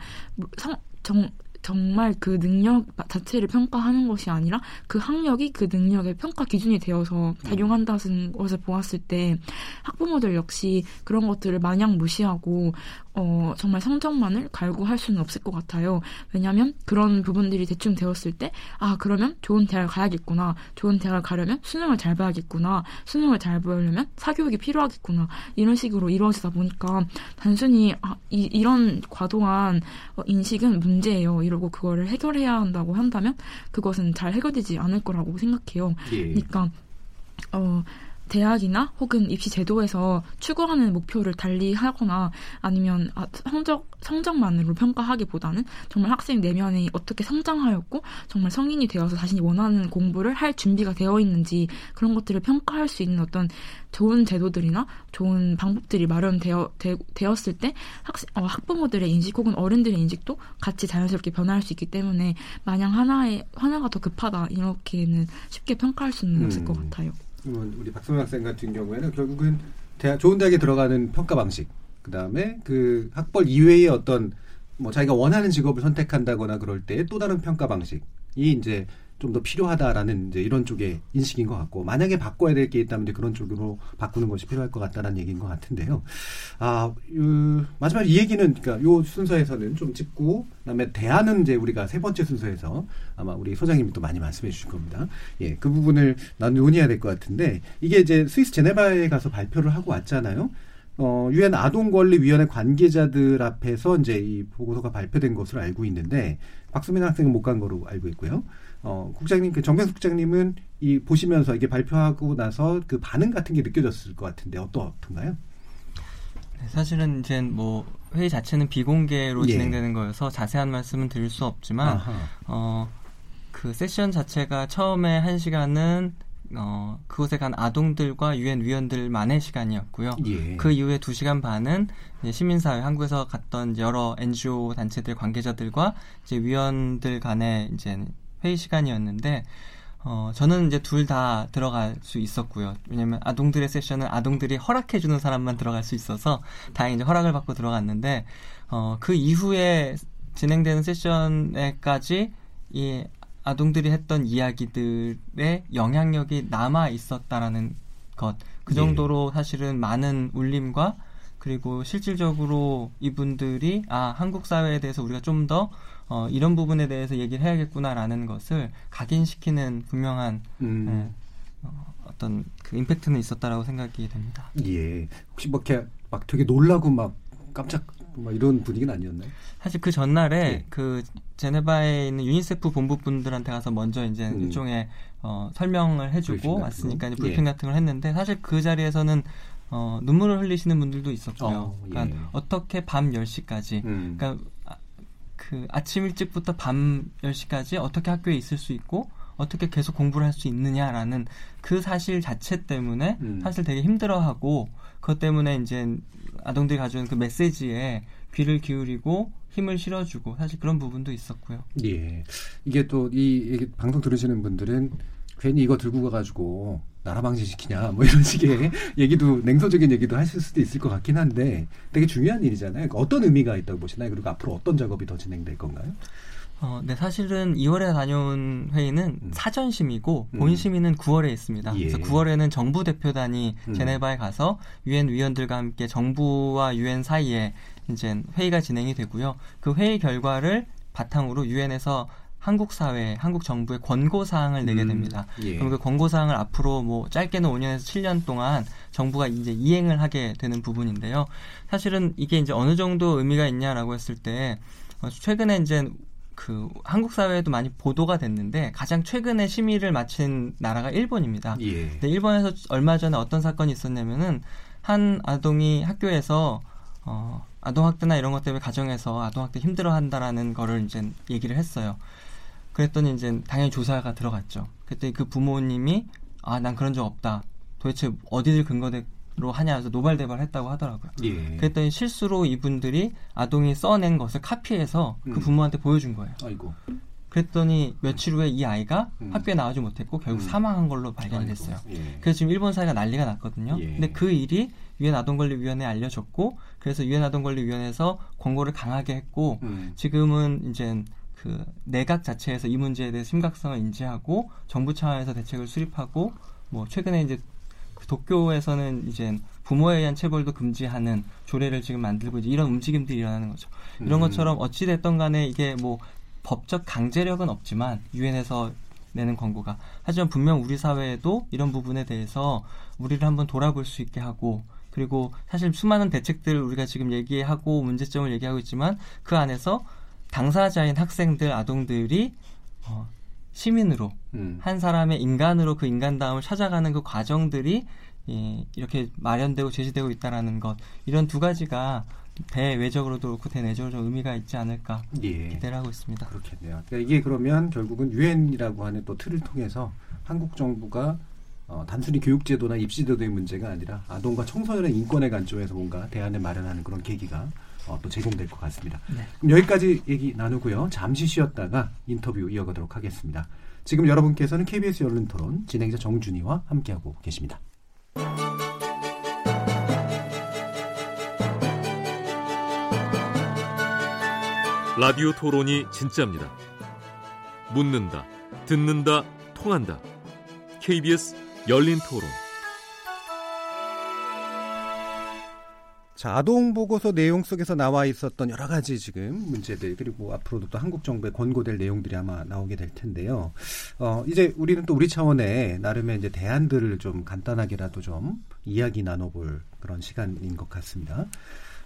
상, 정, 정말 그 능력 자체를 평가하는 것이 아니라 그 학력이 그 능력의 평가 기준이 되어서 작용한다는 것을 보았을 때 학부모들 역시 그런 것들을 마냥 무시하고 어, 정말 성적만을 갈구할 수는 없을 것 같아요. 왜냐하면 그런 부분들이 대충 되었을 때, 아, 그러면 좋은 대학을 가야겠구나. 좋은 대학을 가려면 수능을 잘 봐야겠구나. 수능을 잘 보려면 사교육이 필요하겠구나. 이런 식으로 이루어지다 보니까 단순히, 아, 이, 이런 과도한 어, 인식은 문제예요. 이러고 그거를 해결해야 한다고 한다면 그것은 잘 해결되지 않을 거라고 생각해요. 예. 그러니까, 어, 대학이나 혹은 입시 제도에서 추구하는 목표를 달리하거나 아니면 아, 성적 성적만으로 평가하기보다는 정말 학생 내면이 어떻게 성장하였고 정말 성인이 되어서 자신이 원하는 공부를 할 준비가 되어 있는지 그런 것들을 평가할 수 있는 어떤 좋은 제도들이나 좋은 방법들이 마련되어 되, 었을 때 학생, 어, 학부모들의 인식 혹은 어른들의 인식도 같이 자연스럽게 변화할 수 있기 때문에 마냥 하나의 하나가 더 급하다 이렇게는 쉽게 평가할 수는 음. 없을 것 같아요. 우리 박성현 학생 같은 경우에는 결국은 대학, 좋은 대학에 들어가는 평가 방식, 그 다음에 그 학벌 이외의 어떤 뭐 자기가 원하는 직업을 선택한다거나 그럴 때 또 다른 평가 방식이 이제 좀 더 필요하다라는 이제 이런 쪽의 인식인 것 같고 만약에 바꿔야 될 게 있다면 이제 그런 쪽으로 바꾸는 것이 필요할 것 같다는 얘기인 것 같은데요. 아, 요, 마지막 이 얘기는 그러니까 요 순서에서는 좀 짚고 그다음에 대안은 이제 우리가 세 번째 순서에서 아마 우리 소장님이 또 많이 말씀해 주실 겁니다. 예, 그 부분을 난 논의해야 될 것 같은데 이게 이제 스위스 제네바에 가서 발표를 하고 왔잖아요. 어, 유엔 아동권리위원회 관계자들 앞에서 이제 이 보고서가 발표된 것으로 알고 있는데 박수민 학생은 못 간 거로 알고 있고요. 어, 국장님, 그 정병숙 국장님은 이 보시면서 이게 발표하고 나서 그 반응 같은 게 느껴졌을 것 같은데 어떻던가요? 네, 사실은 이제 뭐 회의 자체는 비공개로 예. 진행되는 거여서 자세한 말씀은 드릴 수 없지만 어, 그 세션 자체가 처음에 한 시간은 어, 그곳에 간 아동들과 유엔 위원들만의 시간이었고요. 예. 그 이후에 두 시간 반은 시민사회 한국에서 갔던 여러 NGO 단체들 관계자들과 이제 위원들 간의 이제 회의 시간이었는데 어, 저는 이제 둘 다 들어갈 수 있었고요. 왜냐면 아동들의 세션은 아동들이 허락해주는 사람만 들어갈 수 있어서 다행히 이제 허락을 받고 들어갔는데, 어, 그 이후에 진행되는 세션에까지 이 아동들이 했던 이야기들의 영향력이 남아 있었다라는 것. 그 예. 정도로 사실은 많은 울림과 그리고 실질적으로 이분들이 아 한국 사회에 대해서 우리가 좀더 어, 이런 부분에 대해서 얘기를 해야겠구나라는 것을 각인시키는 분명한 음. 예, 어, 어떤 그 임팩트는 있었다라고 생각이 됩니다. 예. 혹시 뭐 이렇게 막 되게 놀라고 막 깜짝 막 이런 분위기는 아니었나요? 사실 그 전날에 예. 그 제네바에 있는 유니세프 본부 분들한테 가서 먼저 이제 음. 일종의 어, 설명을 해주고 왔으니까 이제 브리핑 예. 같은 걸 했는데 사실 그 자리에서는 어, 눈물을 흘리시는 분들도 있었고요. 어, 예. 그러니까 어떻게 밤 10시까지 음. 그러니까 아, 그 아침 일찍부터 밤 10시까지 어떻게 학교에 있을 수 있고 어떻게 계속 공부를 할 수 있느냐라는 그 사실 자체 때문에 음. 사실 되게 힘들어하고 그것 때문에 이제 아동들이 가져온 그 메시지에 귀를 기울이고 힘을 실어주고 사실 그런 부분도 있었고요. 예. 이게 또 이 방송 들으시는 분들은 괜히 이거 들고 가가지고 나라 방지시키냐 뭐 이런 식의 얘기도 냉소적인 얘기도 하실 수도 있을 것 같긴 한데 되게 중요한 일이잖아요. 그러니까 어떤 의미가 있다고 보시나요? 그리고 앞으로 어떤 작업이 더 진행될 건가요? 어, 네, 사실은 2월에 다녀온 회의는 음. 사전 심의고 본 음. 심의는 9월에 있습니다. 예. 그래서 9월에는 정부 대표단이 음. 제네바에 가서 유엔 위원들과 함께 정부와 유엔 사이에 이제 회의가 진행이 되고요. 그 회의 결과를 바탕으로 유엔에서 한국 사회, 한국 정부의 권고 사항을 내게 음, 됩니다. 음, 예. 그럼 그 권고 사항을 앞으로 뭐 짧게는 5년에서 7년 동안 정부가 이제 이행을 하게 되는 부분인데요. 사실은 이게 이제 어느 정도 의미가 있냐라고 했을 때 어, 최근에 이제 그 한국 사회에도 많이 보도가 됐는데 가장 최근에 심의를 마친 나라가 일본입니다. 예. 근데 일본에서 얼마 전에 어떤 사건이 있었냐면은 한 아동이 학교에서 어 아동 학대나 이런 것 때문에 가정에서 아동 학대 힘들어한다라는 거를 이제 얘기를 했어요. 그랬더니 이제 당연히 조사가 들어갔죠. 그때 그 부모님이 아 난 그런 적 없다. 도대체 어디를 근거로 하냐 해서 노발대발 했다고 하더라고요. 예. 그랬더니 실수로 이분들이 아동이 써낸 것을 카피해서 그 음. 그 부모한테 보여준 거예요. 아이고. 그랬더니 며칠 후에 이 아이가 음. 학교에 나오지 못했고 결국 음. 사망한 걸로 발견이 됐어요. 예. 그래서 지금 일본 사회가 난리가 났거든요. 예. 근데 그 일이 유엔 아동권리위원회에 알려졌고 그래서 유엔 아동권리위원회에서 권고를 강하게 했고 음. 지금은 이제 그 내각 자체에서 이 문제에 대해 심각성을 인지하고 정부 차원에서 대책을 수립하고 뭐 최근에 이제 그 도쿄에서는 이제 부모에 의한 체벌도 금지하는 조례를 지금 만들고 이제 이런 움직임들이 일어나는 거죠. 이런 음. 것처럼 어찌 됐던 간에 이게 뭐 법적 강제력은 없지만 유엔에서 내는 권고가 하지만 분명 우리 사회에도 이런 부분에 대해서 우리를 한번 돌아볼 수 있게 하고 그리고 사실 수많은 대책들 우리가 지금 얘기하고 문제점을 얘기하고 있지만 그 안에서 당사자인 학생들, 아동들이 어, 시민으로 음. 한 사람의 인간으로 그 인간다움을 찾아가는 그 과정들이 이, 이렇게 마련되고 제시되고 있다라는 것 이런 두 가지가 대외적으로도 그렇고 대내적으로 좀 의미가 있지 않을까 예. 기대를 하고 있습니다. 그렇겠네요. 그러니까 이게 그러면 결국은 유엔이라고 하는 또 틀을 통해서 한국 정부가 어, 단순히 교육제도나 입시제도의 문제가 아니라 아동과 청소년의 인권에 관점에서 뭔가 대안을 마련하는 그런 계기가 어, 또 제공될 것 같습니다. 네. 그럼 여기까지 얘기 나누고요. 잠시 쉬었다가 인터뷰 이어가도록 하겠습니다. 지금 여러분께서는 KBS 열린 토론 진행자 정준희와 함께하고 계십니다. 라디오 토론이 진짜입니다. 묻는다, 듣는다, 통한다. KBS 열린 토론. 자, 아동 보고서 내용 속에서 나와 있었던 여러 가지 지금 문제들 그리고 앞으로도 또 한국 정부에 권고될 내용들이 아마 나오게 될 텐데요. 어, 이제 우리는 또 우리 차원의 나름의 이제 대안들을 좀 간단하게라도 좀 이야기 나눠볼 그런 시간인 것 같습니다.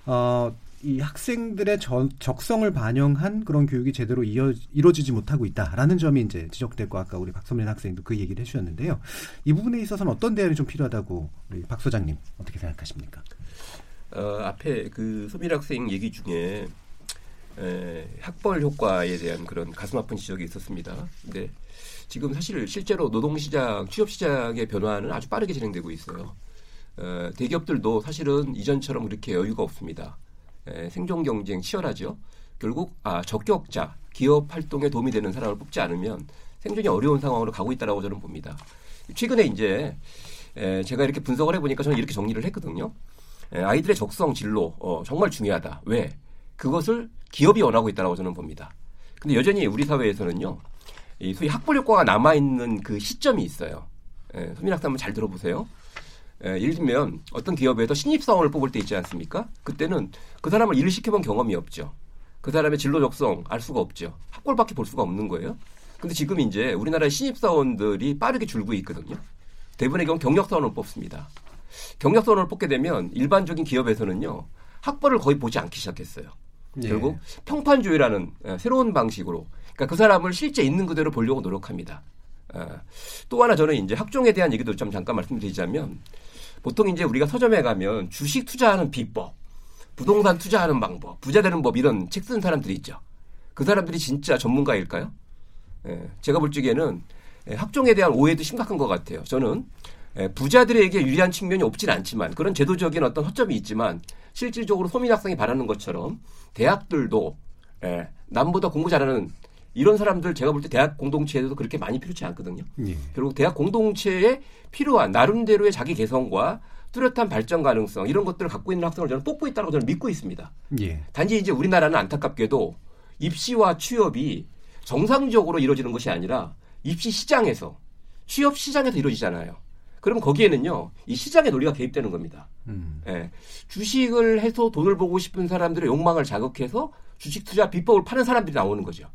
어, 이 학생들의 저, 적성을 반영한 그런 교육이 제대로 이어, 이루어지지 못하고 있다라는 점이 이제 지적됐고 아까 우리 박선민 학생도 그 얘기를 해주셨는데요. 이 부분에 있어서는 어떤 대안이 좀 필요하다고 우리 박 소장님 어떻게 생각하십니까? 어, 앞에 그 소민 학생 얘기 중에 에, 학벌 효과에 대한 그런 가슴 아픈 지적이 있었습니다. 근데 지금 사실 실제로 노동시장, 취업시장의 변화는 아주 빠르게 진행되고 있어요. 어, 대기업들도 사실은 이전처럼 그렇게 여유가 없습니다. 에, 생존 경쟁 치열하죠. 결국 아 적격자, 기업 활동에 도움이 되는 사람을 뽑지 않으면 생존이 어려운 상황으로 가고 있다라고 저는 봅니다. 최근에 이제 에, 제가 이렇게 분석을 해보니까 저는 이렇게 정리를 했거든요. 에, 아이들의 적성 진로 어, 정말 중요하다. 왜? 그것을 기업이 원하고 있다라고 저는 봅니다. 근데 여전히 우리 사회에서는요, 이 소위 학벌 효과가 남아 있는 그 시점이 있어요. 에, 소민 학생 한번 잘 들어보세요. 에, 예를 들면 어떤 기업에서 신입사원을 뽑을 때 있지 않습니까? 그때는 그 사람을 일을 시켜본 경험이 없죠. 그 사람의 진로 적성 알 수가 없죠. 학벌밖에 볼 수가 없는 거예요. 근데 지금 이제 우리나라의 신입사원들이 빠르게 줄고 있거든요. 대부분의 경우 경력사원을 뽑습니다. 경력사원을 뽑게 되면 일반적인 기업에서는요 학벌을 거의 보지 않기 시작했어요. 예. 결국 평판주의라는 에, 새로운 방식으로 그러니까 그 사람을 실제 있는 그대로 보려고 노력합니다. 아, 또 하나 저는 이제 학종에 대한 얘기도 좀 잠깐 말씀드리자면 보통 이제 우리가 서점에 가면 주식 투자하는 비법, 부동산 투자하는 방법, 부자 되는 법 이런 책 쓰는 사람들이 있죠. 그 사람들이 진짜 전문가일까요? 예, 제가 볼 적에는 예, 학종에 대한 오해도 심각한 것 같아요. 저는 예, 부자들에게 유리한 측면이 없진 않지만 그런 제도적인 어떤 허점이 있지만 실질적으로 소민 학생이 바라는 것처럼 대학들도 예, 남보다 공부 잘하는 이런 사람들 제가 볼 때 대학 공동체에도 그렇게 많이 필요치 않거든요. 예. 결국 대학 공동체에 필요한 나름대로의 자기 개성과 뚜렷한 발전 가능성 이런 것들을 갖고 있는 학생을 저는 뽑고 있다고 저는 믿고 있습니다. 예. 단지 이제 우리나라는 안타깝게도 입시와 취업이 정상적으로 이루어지는 것이 아니라 입시 시장에서 취업 시장에서 이루어지잖아요. 그럼 거기에는요 이 시장의 논리가 개입되는 겁니다. 음. 예, 주식을 해서 돈을 보고 싶은 사람들의 욕망을 자극해서 주식 투자 비법을 파는 사람들이 나오는 거죠.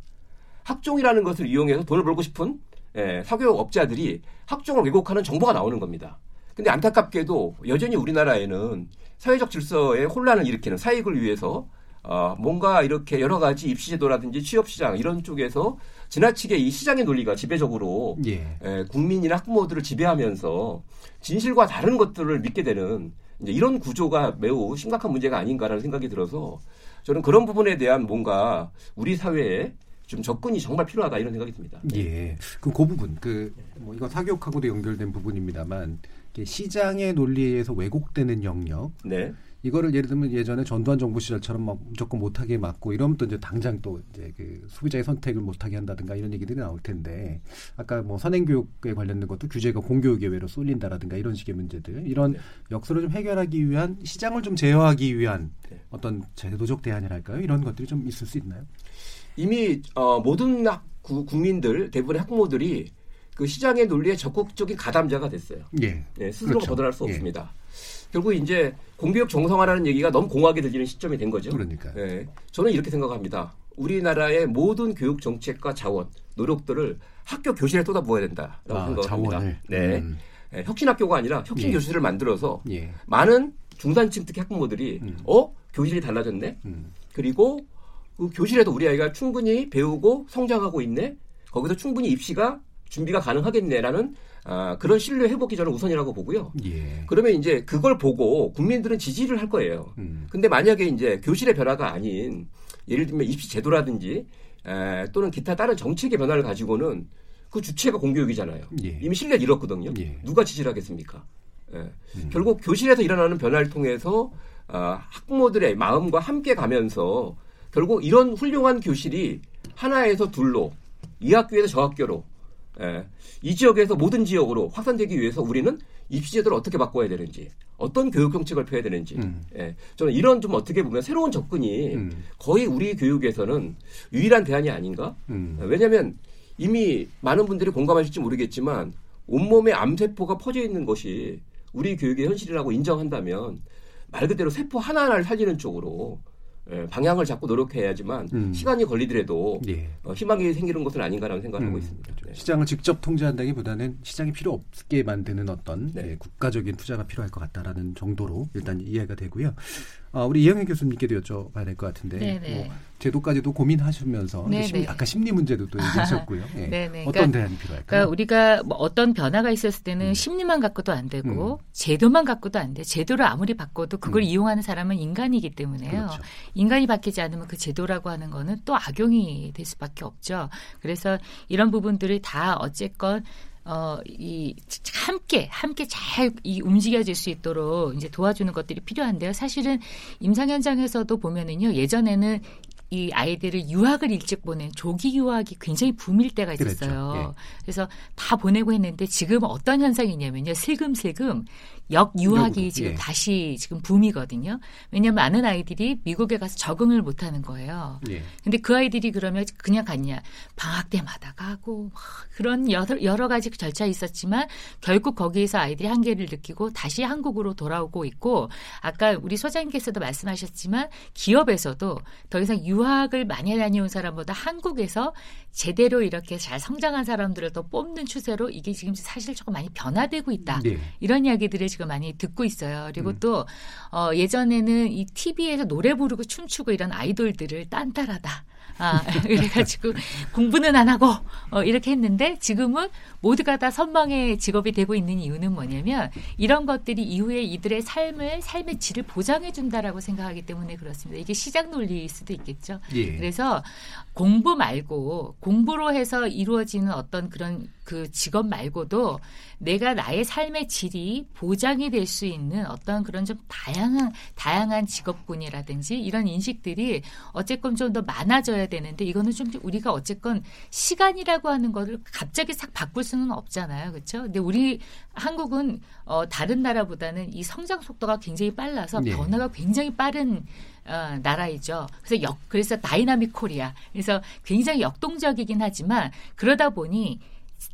학종이라는 것을 이용해서 돈을 벌고 싶은 예, 사교육 업자들이 학종을 왜곡하는 정보가 나오는 겁니다. 근데 안타깝게도 여전히 우리나라에는 사회적 질서에 혼란을 일으키는 사익을 위해서 어, 뭔가 이렇게 여러 가지 입시제도라든지 취업시장 이런 쪽에서 지나치게 이 시장의 논리가 지배적으로 예. 에, 국민이나 학부모들을 지배하면서 진실과 다른 것들을 믿게 되는 이제 이런 구조가 매우 심각한 문제가 아닌가라는 생각이 들어서 저는 그런 부분에 대한 뭔가 우리 사회에 좀 접근이 정말 필요하다 이런 생각이 듭니다. 예. 그럼 그 부분, 그, 뭐, 이건 사교육하고도 연결된 부분입니다만, 시장의 논리에 의해서 왜곡되는 영역. 네. 이거를 예를 들면 예전에 전두환 정부 시절처럼 막 무조건 못하게 막고 이러면 또 이제 당장 또 이제 그 소비자의 선택을 못하게 한다든가 이런 얘기들이 나올 텐데 아까 뭐 선행교육에 관련된 것도 규제가 공교육의 외로 쏠린다라든가 이런 식의 문제들 이런 네. 역설을 좀 해결하기 위한 시장을 좀 제어하기 위한 네. 어떤 제도적 대안이랄까요 이런 것들이 좀 있을 수 있나요? 이미 어, 모든 학, 구- 국민들 대부분의 학부모들이 그 시장의 논리에 적극적인 가담자가 됐어요. 예. 네, 스스로 그렇죠. 거절할 수 예. 없습니다. 결국 이제 공교육 정상화라는 얘기가 너무 공하게 들리는 시점이 된 거죠. 그러니까요. 네, 저는 이렇게 생각합니다. 우리나라의 모든 교육 정책과 자원, 노력들을 학교 교실에 쏟아부어야 된다라고 아, 생각합니다. 자원을. 네, 음. 네, 혁신학교가 아니라 혁신 예. 교실을 만들어서 예. 많은 중산층 특히 학부모들이 음. 어 교실이 달라졌네. 음. 그리고 그 교실에도 우리 아이가 충분히 배우고 성장하고 있네. 거기서 충분히 입시가 준비가 가능하겠네라는 아, 그런 신뢰 회복이 저는 우선이라고 보고요. 예. 그러면 이제 그걸 보고 국민들은 지지를 할 거예요. 음. 근데 만약에 이제 교실의 변화가 아닌 예를 들면 입시 제도라든지 에, 또는 기타 다른 정책의 변화를 가지고는 그 주체가 공교육이잖아요. 예. 이미 신뢰를 잃었거든요. 예. 누가 지지를 하겠습니까? 예. 음. 결국 교실에서 일어나는 변화를 통해서 아, 학부모들의 마음과 함께 가면서 결국 이런 훌륭한 교실이 하나에서 둘로 이 학교에서 저 학교로 예, 이 지역에서 모든 지역으로 확산되기 위해서 우리는 입시제도를 어떻게 바꿔야 되는지 어떤 교육 정책을 펴야 되는지 음. 예, 저는 이런 좀 어떻게 보면 새로운 접근이 음. 거의 우리 교육에서는 유일한 대안이 아닌가 음. 왜냐하면 이미 많은 분들이 공감하실지 모르겠지만 온몸에 암세포가 퍼져 있는 것이 우리 교육의 현실이라고 인정한다면 말 그대로 세포 하나하나를 살리는 쪽으로 예, 방향을 잡고 노력해야지만 음. 시간이 걸리더라도 예. 어, 희망이 생기는 것은 아닌가라는 생각을 하고 음. 있습니다. 네. 시장을 직접 통제한다기보다는 시장이 필요 없게 만드는 어떤 네. 예, 국가적인 투자가 필요할 것 같다라는 정도로 일단 이해가 되고요. 어, 우리 이영애 교수님께도 여쭤봐야 될 것 같은데 네네. 뭐 제도까지도 고민하시면서 네네. 심리, 아까 심리 문제도 또 얘기하셨고요. 예. 네네. 어떤 그러니까- 대안이 필요할까요? 그러니까 우리가 뭐 어떤 변화가 있었을 때는 음. 심리만 갖고도 안 되고 제도만 갖고도 안 돼. 제도를 아무리 바꿔도 그걸 음. 이용하는 사람은 인간이기 때문에요. 그렇죠. 인간이 바뀌지 않으면 그 제도라고 하는 거는 또 악용이 될 수밖에 없죠. 그래서 이런 부분들이 다 어쨌건 어, 이, 함께, 함께 잘 이 움직여질 수 있도록 이제 도와주는 것들이 필요한데요. 사실은 임상 현장에서도 보면은요, 예전에는 이 아이들을 유학을 일찍 보낸 조기 유학이 굉장히 붐일 때가 있었어요. 그랬죠. 그래서 다 보내고 했는데 지금은 어떤 현상이냐면요. 슬금슬금 역 유학이 미국으로, 지금 예. 다시 지금 붐이거든요. 왜냐하면 많은 아이들이 미국에 가서 적응을 못하는 거예요. 예. 근데 그 아이들이 그러면 그냥 갔냐 방학 때마다 가고 막 그런 여러, 여러 가지 절차 있었지만 결국 거기에서 아이들이 한계를 느끼고 다시 한국으로 돌아오고 있고 아까 우리 소장님께서도 말씀하셨지만 기업에서도 더 이상 유학을 많이 다녀온 사람보다 한국에서 제대로 이렇게 잘 성장한 사람들을 더 뽑는 추세로 이게 지금 사실 조금 많이 변화되고 있다. 네. 이런 이야기들을 지금 많이 듣고 있어요. 그리고 음. 또 어, 예전에는 이 TV에서 노래 부르고 춤추고 이런 아이돌들을 딴따라다. 아, 그래가지고 공부는 안 하고 어, 이렇게 했는데 지금은 모두가 다 선망의 직업이 되고 있는 이유는 뭐냐면 이런 것들이 이후에 이들의 삶을 삶의 질을 보장해 준다라고 생각하기 때문에 그렇습니다. 이게 시장 논리일 수도 있겠죠. 예. 그래서 공부 말고 공부로 해서 이루어지는 어떤 그런 그 직업 말고도 내가 나의 삶의 질이 보장이 될 수 있는 어떤 그런 좀 다양한 다양한 직업군이라든지 이런 인식들이 어쨌건 좀 더 많아져야 되는데 이거는 좀 우리가 어쨌건 시간이라고 하는 거를 갑자기 싹 바꿀 수는 없잖아요. 그렇죠? 근데 우리 한국은 어 다른 나라보다는 이 성장 속도가 굉장히 빨라서 네. 변화가 굉장히 빠른 어, 나라이죠. 그래서 역, 그래서 dynamic Korea. 그래서 굉장히 역동적이긴 하지만 그러다 보니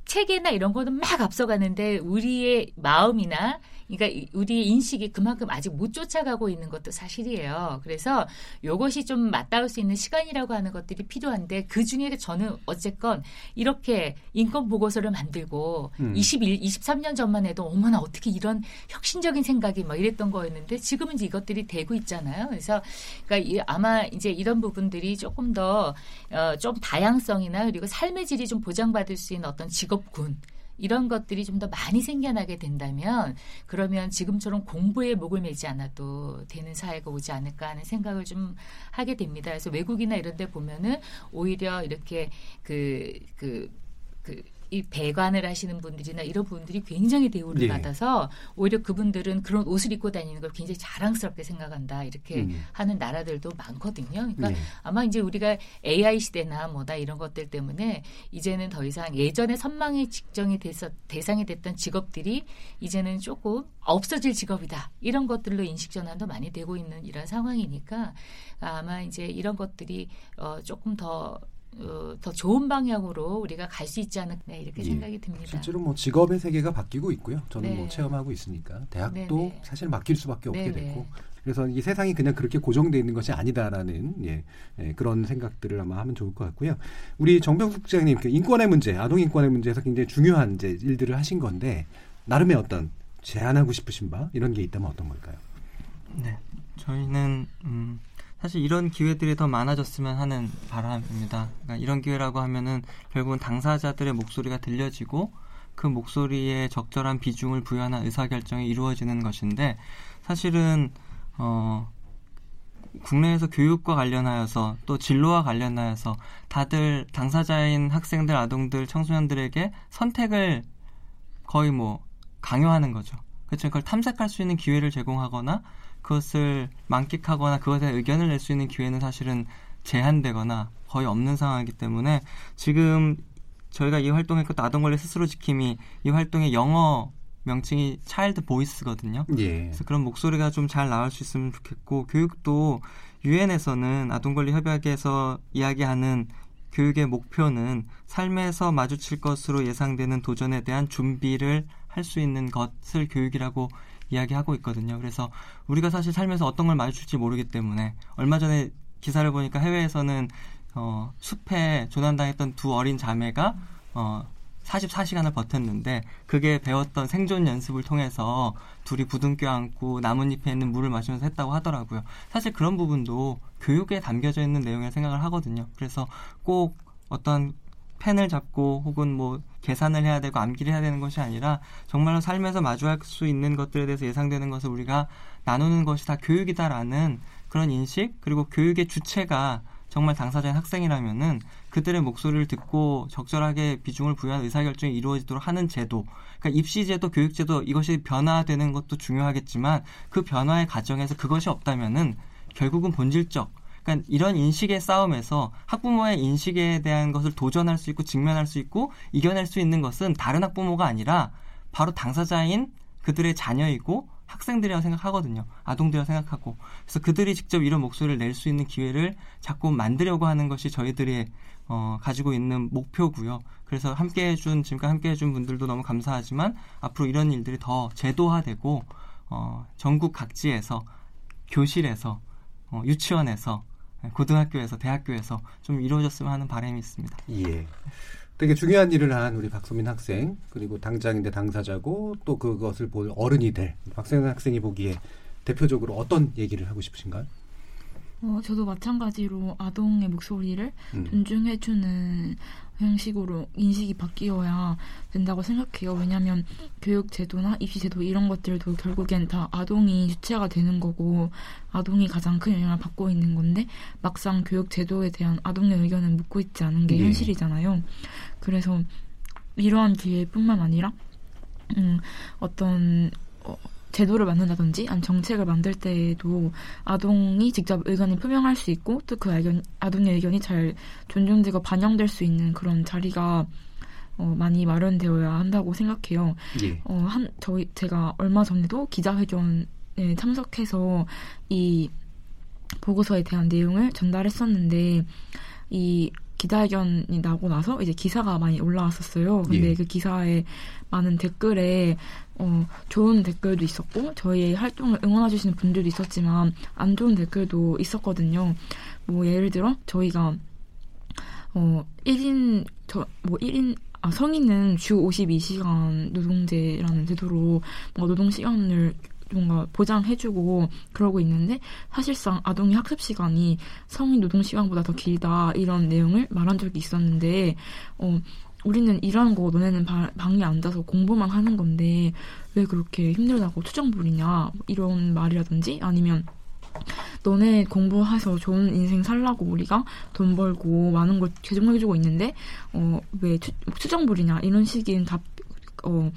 체계나 이런 거는 막 앞서가는데 우리의 마음이나 그러니까 이- 우리의 인식이 그만큼 아직 못 쫓아가고 있는 것도 사실이에요. 그래서 요것이 좀 맞닿을 수 있는 시간이라고 하는 것들이 필요한데 그 중에 저는 어쨌건 이렇게 인권 보고서를 만들고 음. 21, 23년 전만 해도 어머나 어떻게 이런 혁신적인 생각이 막 이랬던 거였는데 지금은 이제 이것들이 되고 있잖아요. 그래서 그러니까 이- 아마 이제 이런 부분들이 조금 더 어, 좀 다양성이나 그리고 삶의 질이 좀 보장받을 수 있는 어떤 직업군 이런 것들이 좀 더 많이 생겨나게 된다면 그러면 지금처럼 공부에 목을 매지 않아도 되는 사회가 오지 않을까 하는 생각을 좀 하게 됩니다. 그래서 외국이나 이런 데 보면은 오히려 이렇게 그, 그, 그, 이 배관을 하시는 분들이나 이런 분들이 굉장히 대우를 예. 받아서 오히려 그분들은 그런 옷을 입고 다니는 걸 굉장히 자랑스럽게 생각한다 이렇게 음. 하는 나라들도 많거든요. 그러니까 네. 아마 이제 우리가 AI 시대나 뭐다 이런 것들 때문에 이제는 더 이상 예전에 선망의 직정이 돼서 대상이 됐던 직업들이 이제는 조금 없어질 직업이다 이런 것들로 인식 전환도 많이 되고 있는 이런 상황이니까 아마 이제 이런 것들이 어, 조금 더 어, 더 좋은 방향으로 우리가 갈 수 있지 않을까 이렇게 예. 생각이 듭니다. 실제로 뭐 직업의 세계가 바뀌고 있고요. 저는 네. 뭐 체험하고 있으니까 대학도 네네. 사실 바뀔 수밖에 없게 네네. 됐고 그래서 이 세상이 그냥 그렇게 고정되어 있는 것이 아니다라는 예, 예, 그런 생각들을 아마 하면 좋을 것 같고요. 우리 정병숙 부장님 그 인권의 문제, 아동 인권의 문제에서 굉장히 중요한 이제 일들을 하신 건데 나름의 어떤 제안하고 싶으신 바 이런 게 있다면 어떤 걸까요? 네, 저희는 음, 사실 이런 기회들이 더 많아졌으면 하는 바람입니다. 그러니까 이런 기회라고 하면은 결국은 당사자들의 목소리가 들려지고 그 목소리에 적절한 비중을 부여하는 의사결정이 이루어지는 것인데 사실은 어 국내에서 교육과 관련하여서 또 진로와 관련하여서 다들 당사자인 학생들, 아동들, 청소년들에게 선택을 거의 뭐 강요하는 거죠. 그렇죠. 그걸 탐색할 수 있는 기회를 제공하거나 그것을 만끽하거나 그것에 의견을 낼 수 있는 기회는 사실은 제한되거나 거의 없는 상황이기 때문에 지금 저희가 이 활동했고 아동 권리 스스로 지킴이 이 활동의 영어 명칭이 차일드 보이스거든요. 예. 그래서 그런 목소리가 좀 잘 나올 수 있으면 좋겠고 교육도 유엔에서는 아동 권리 협약에서 이야기하는 교육의 목표는 삶에서 마주칠 것으로 예상되는 도전에 대한 준비를 할 수 있는 것을 교육이라고 이야기하고 있거든요. 그래서 우리가 사실 삶에서 어떤 걸 마주칠지 모르기 때문에 얼마 전에 기사를 보니까 해외에서는 어, 숲에 조난당했던 두 어린 자매가 어, 44시간을 버텼는데 그게 배웠던 생존 연습을 통해서 둘이 부둥 껴안고 나뭇잎에 있는 물을 마시면서 했다고 하더라고요. 사실 그런 부분도 교육에 담겨져 있는 내용이라 생각을 하거든요. 그래서 꼭 어떤 펜을 잡고 혹은 뭐 계산을 해야 되고 암기를 해야 되는 것이 아니라 정말로 삶에서 마주할 수 있는 것들에 대해서 예상되는 것을 우리가 나누는 것이 다 교육이다라는 그런 인식 그리고 교육의 주체가 정말 당사자인 학생이라면은 그들의 목소리를 듣고 적절하게 비중을 부여한 의사결정이 이루어지도록 하는 제도, 그러니까 입시제도, 교육제도 이것이 변화되는 것도 중요하겠지만 그 변화의 과정에서 그것이 없다면은 결국은 본질적 그러니까 이런 인식의 싸움에서 학부모의 인식에 대한 것을 도전할 수 있고 직면할 수 있고 이겨낼 수 있는 것은 다른 학부모가 아니라 바로 당사자인 그들의 자녀이고 학생들이라고 생각하거든요. 아동들이라고 생각하고. 그래서 그들이 직접 이런 목소리를 낼 수 있는 기회를 자꾸 만들려고 하는 것이 저희들의 어, 가지고 있는 목표고요. 그래서 함께 해준, 지금까지 함께 해준 분들도 너무 감사하지만 앞으로 이런 일들이 더 제도화되고 어, 전국 각지에서 교실에서 어, 유치원에서 고등학교에서 대학교에서 좀 이루어졌으면 하는 바람이 있습니다. 예. 되게 중요한 일을 한 우리 박소민 학생 그리고 당장인데 당사자고 또 그것을 볼 어른이 될 박세현 학생이 보기에 대표적으로 어떤 얘기를 하고 싶으신가요? 어, 저도 마찬가지로 아동의 목소리를 음. 존중해주는 형식으로 인식이 바뀌어야 된다고 생각해요. 왜냐하면 교육 제도나 입시 제도 이런 것들도 결국엔 다 아동이 주체가 되는 거고 아동이 가장 큰 영향을 받고 있는 건데 막상 교육 제도에 대한 아동의 의견을 묻고 있지 않은 게 네. 현실이잖아요. 그래서 이러한 기회뿐만 아니라 음, 어떤 어, 제도를 만든다든지 아니면 정책을 만들 때에도 아동이 직접 의견을 표명할 수 있고 또그 아동의 의견이 잘 존중되고 반영될 수 있는 그런 자리가 어, 많이 마련되어야 한다고 생각해요. 예. 어, 한 저희 제가 얼마 전에도 기자회견에 참석해서 이 보고서에 대한 내용을 전달했었는데 이 기자회견이 나고 나서 이제 기사가 많이 올라왔었어요. 근데 예. 그 기사에 많은 댓글에 어, 좋은 댓글도 있었고 저희의 활동을 응원해 주시는 분들도 있었지만 안 좋은 댓글도 있었거든요. 뭐 예를 들어 저희가 어 1인 저뭐 1인 아, 성인은 주 52시간 노동제라는 제도로 뭐 노동 시간을 뭔가 보장해주고 그러고 있는데 사실상 아동의 학습 시간이 성인 노동 시간보다 더 길다 이런 내용을 말한 적이 있었는데 어 우리는 일하는 거 너네는 방, 방에 앉아서 공부만 하는 건데 왜 그렇게 힘들다고 투정 부리냐? 이런 말이라든지 아니면 너네 공부해서 좋은 인생 살라고 우리가 돈 벌고 많은 걸 제공해주고 있는데 어왜 투정 부리냐? 이런 식인 답 어,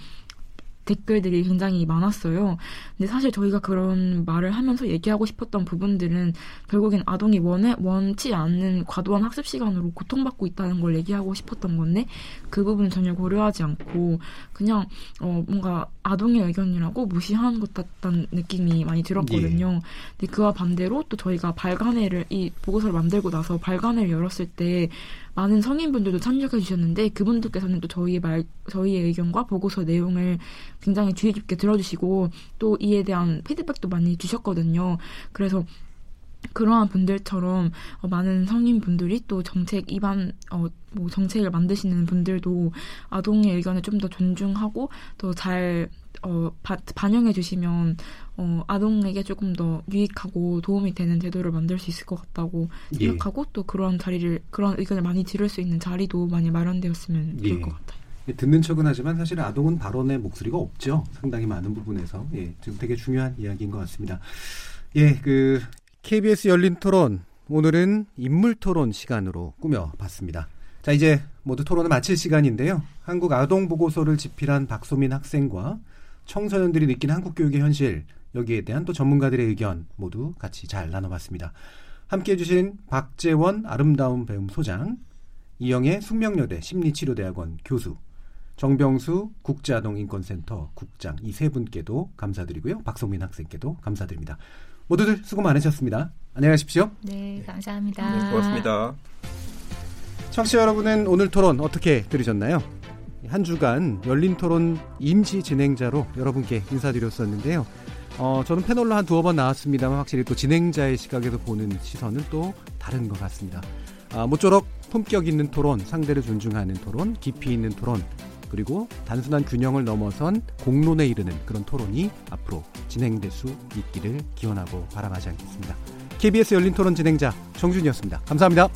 댓글들이 굉장히 많았어요. 근데 사실 저희가 그런 말을 하면서 얘기하고 싶었던 부분들은 결국엔 아동이 원해, 원치 않는 과도한 학습 시간으로 고통받고 있다는 걸 얘기하고 싶었던 건데 그 부분은 전혀 고려하지 않고 그냥 어, 뭔가 아동의 의견이라고 무시하는 것 같다는 느낌이 많이 들었거든요. 예. 근데 그와 반대로 또 저희가 발간회를 이 보고서를 만들고 나서 발간회를 열었을 때 많은 성인분들도 참여해 주셨는데 그분들께서는 또 저희의 말 저희의 의견과 보고서 내용을 굉장히 주의 깊게 들어주시고 또 이에 대한 피드백도 많이 주셨거든요. 그래서 그러한 분들처럼 어, 많은 성인분들이 또 정책 입안 어, 뭐 정책을 만드시는 분들도 아동의 의견을 좀 더 존중하고 또잘 어, 바, 반영해 주시면 어, 아동에게 조금 더 유익하고 도움이 되는 제도를 만들 수 있을 것 같다고 생각하고 예. 또 그런 자리를 그런 의견을 많이 들을 수 있는 자리도 많이 마련되었으면 좋을 예. 것 같아요. 듣는 척은 하지만 사실 아동은 발언의 목소리가 없죠. 상당히 많은 부분에서. 예, 지금 되게 중요한 이야기인 것 같습니다. 예, 그 KBS 열린 토론 오늘은 인물 토론 시간으로 꾸며 봤습니다. 자, 이제 모두 토론을 마칠 시간인데요. 한국 아동 보고서를 집필한 박소민 학생과 청소년들이 느낀 한국 교육의 현실 여기에 대한 또 전문가들의 의견 모두 같이 잘 나눠봤습니다. 함께해 주신 박재원 아름다운 배움 소장, 이영애 숙명여대 심리치료대학원 교수, 정병수 국제아동인권센터 국장 이 세 분께도 감사드리고요. 박성민 학생께도 감사드립니다. 모두들 수고 많으셨습니다. 안녕히 가십시오. 네, 감사합니다. 네, 고맙습니다. 청취자 여러분은 오늘 토론 어떻게 들으셨나요? 한 주간 열린 토론 임시 진행자로 여러분께 인사드렸었는데요. 어, 저는 패널로 한 두어 번 나왔습니다만 확실히 또 진행자의 시각에서 보는 시선은 또 다른 것 같습니다. 아, 모쪼록 품격 있는 토론, 상대를 존중하는 토론, 깊이 있는 토론, 그리고 단순한 균형을 넘어선 공론에 이르는 그런 토론이 앞으로 진행될 수 있기를 기원하고 바람하지 않겠습니다. KBS 열린 토론 진행자 정준이었습니다. 감사합니다.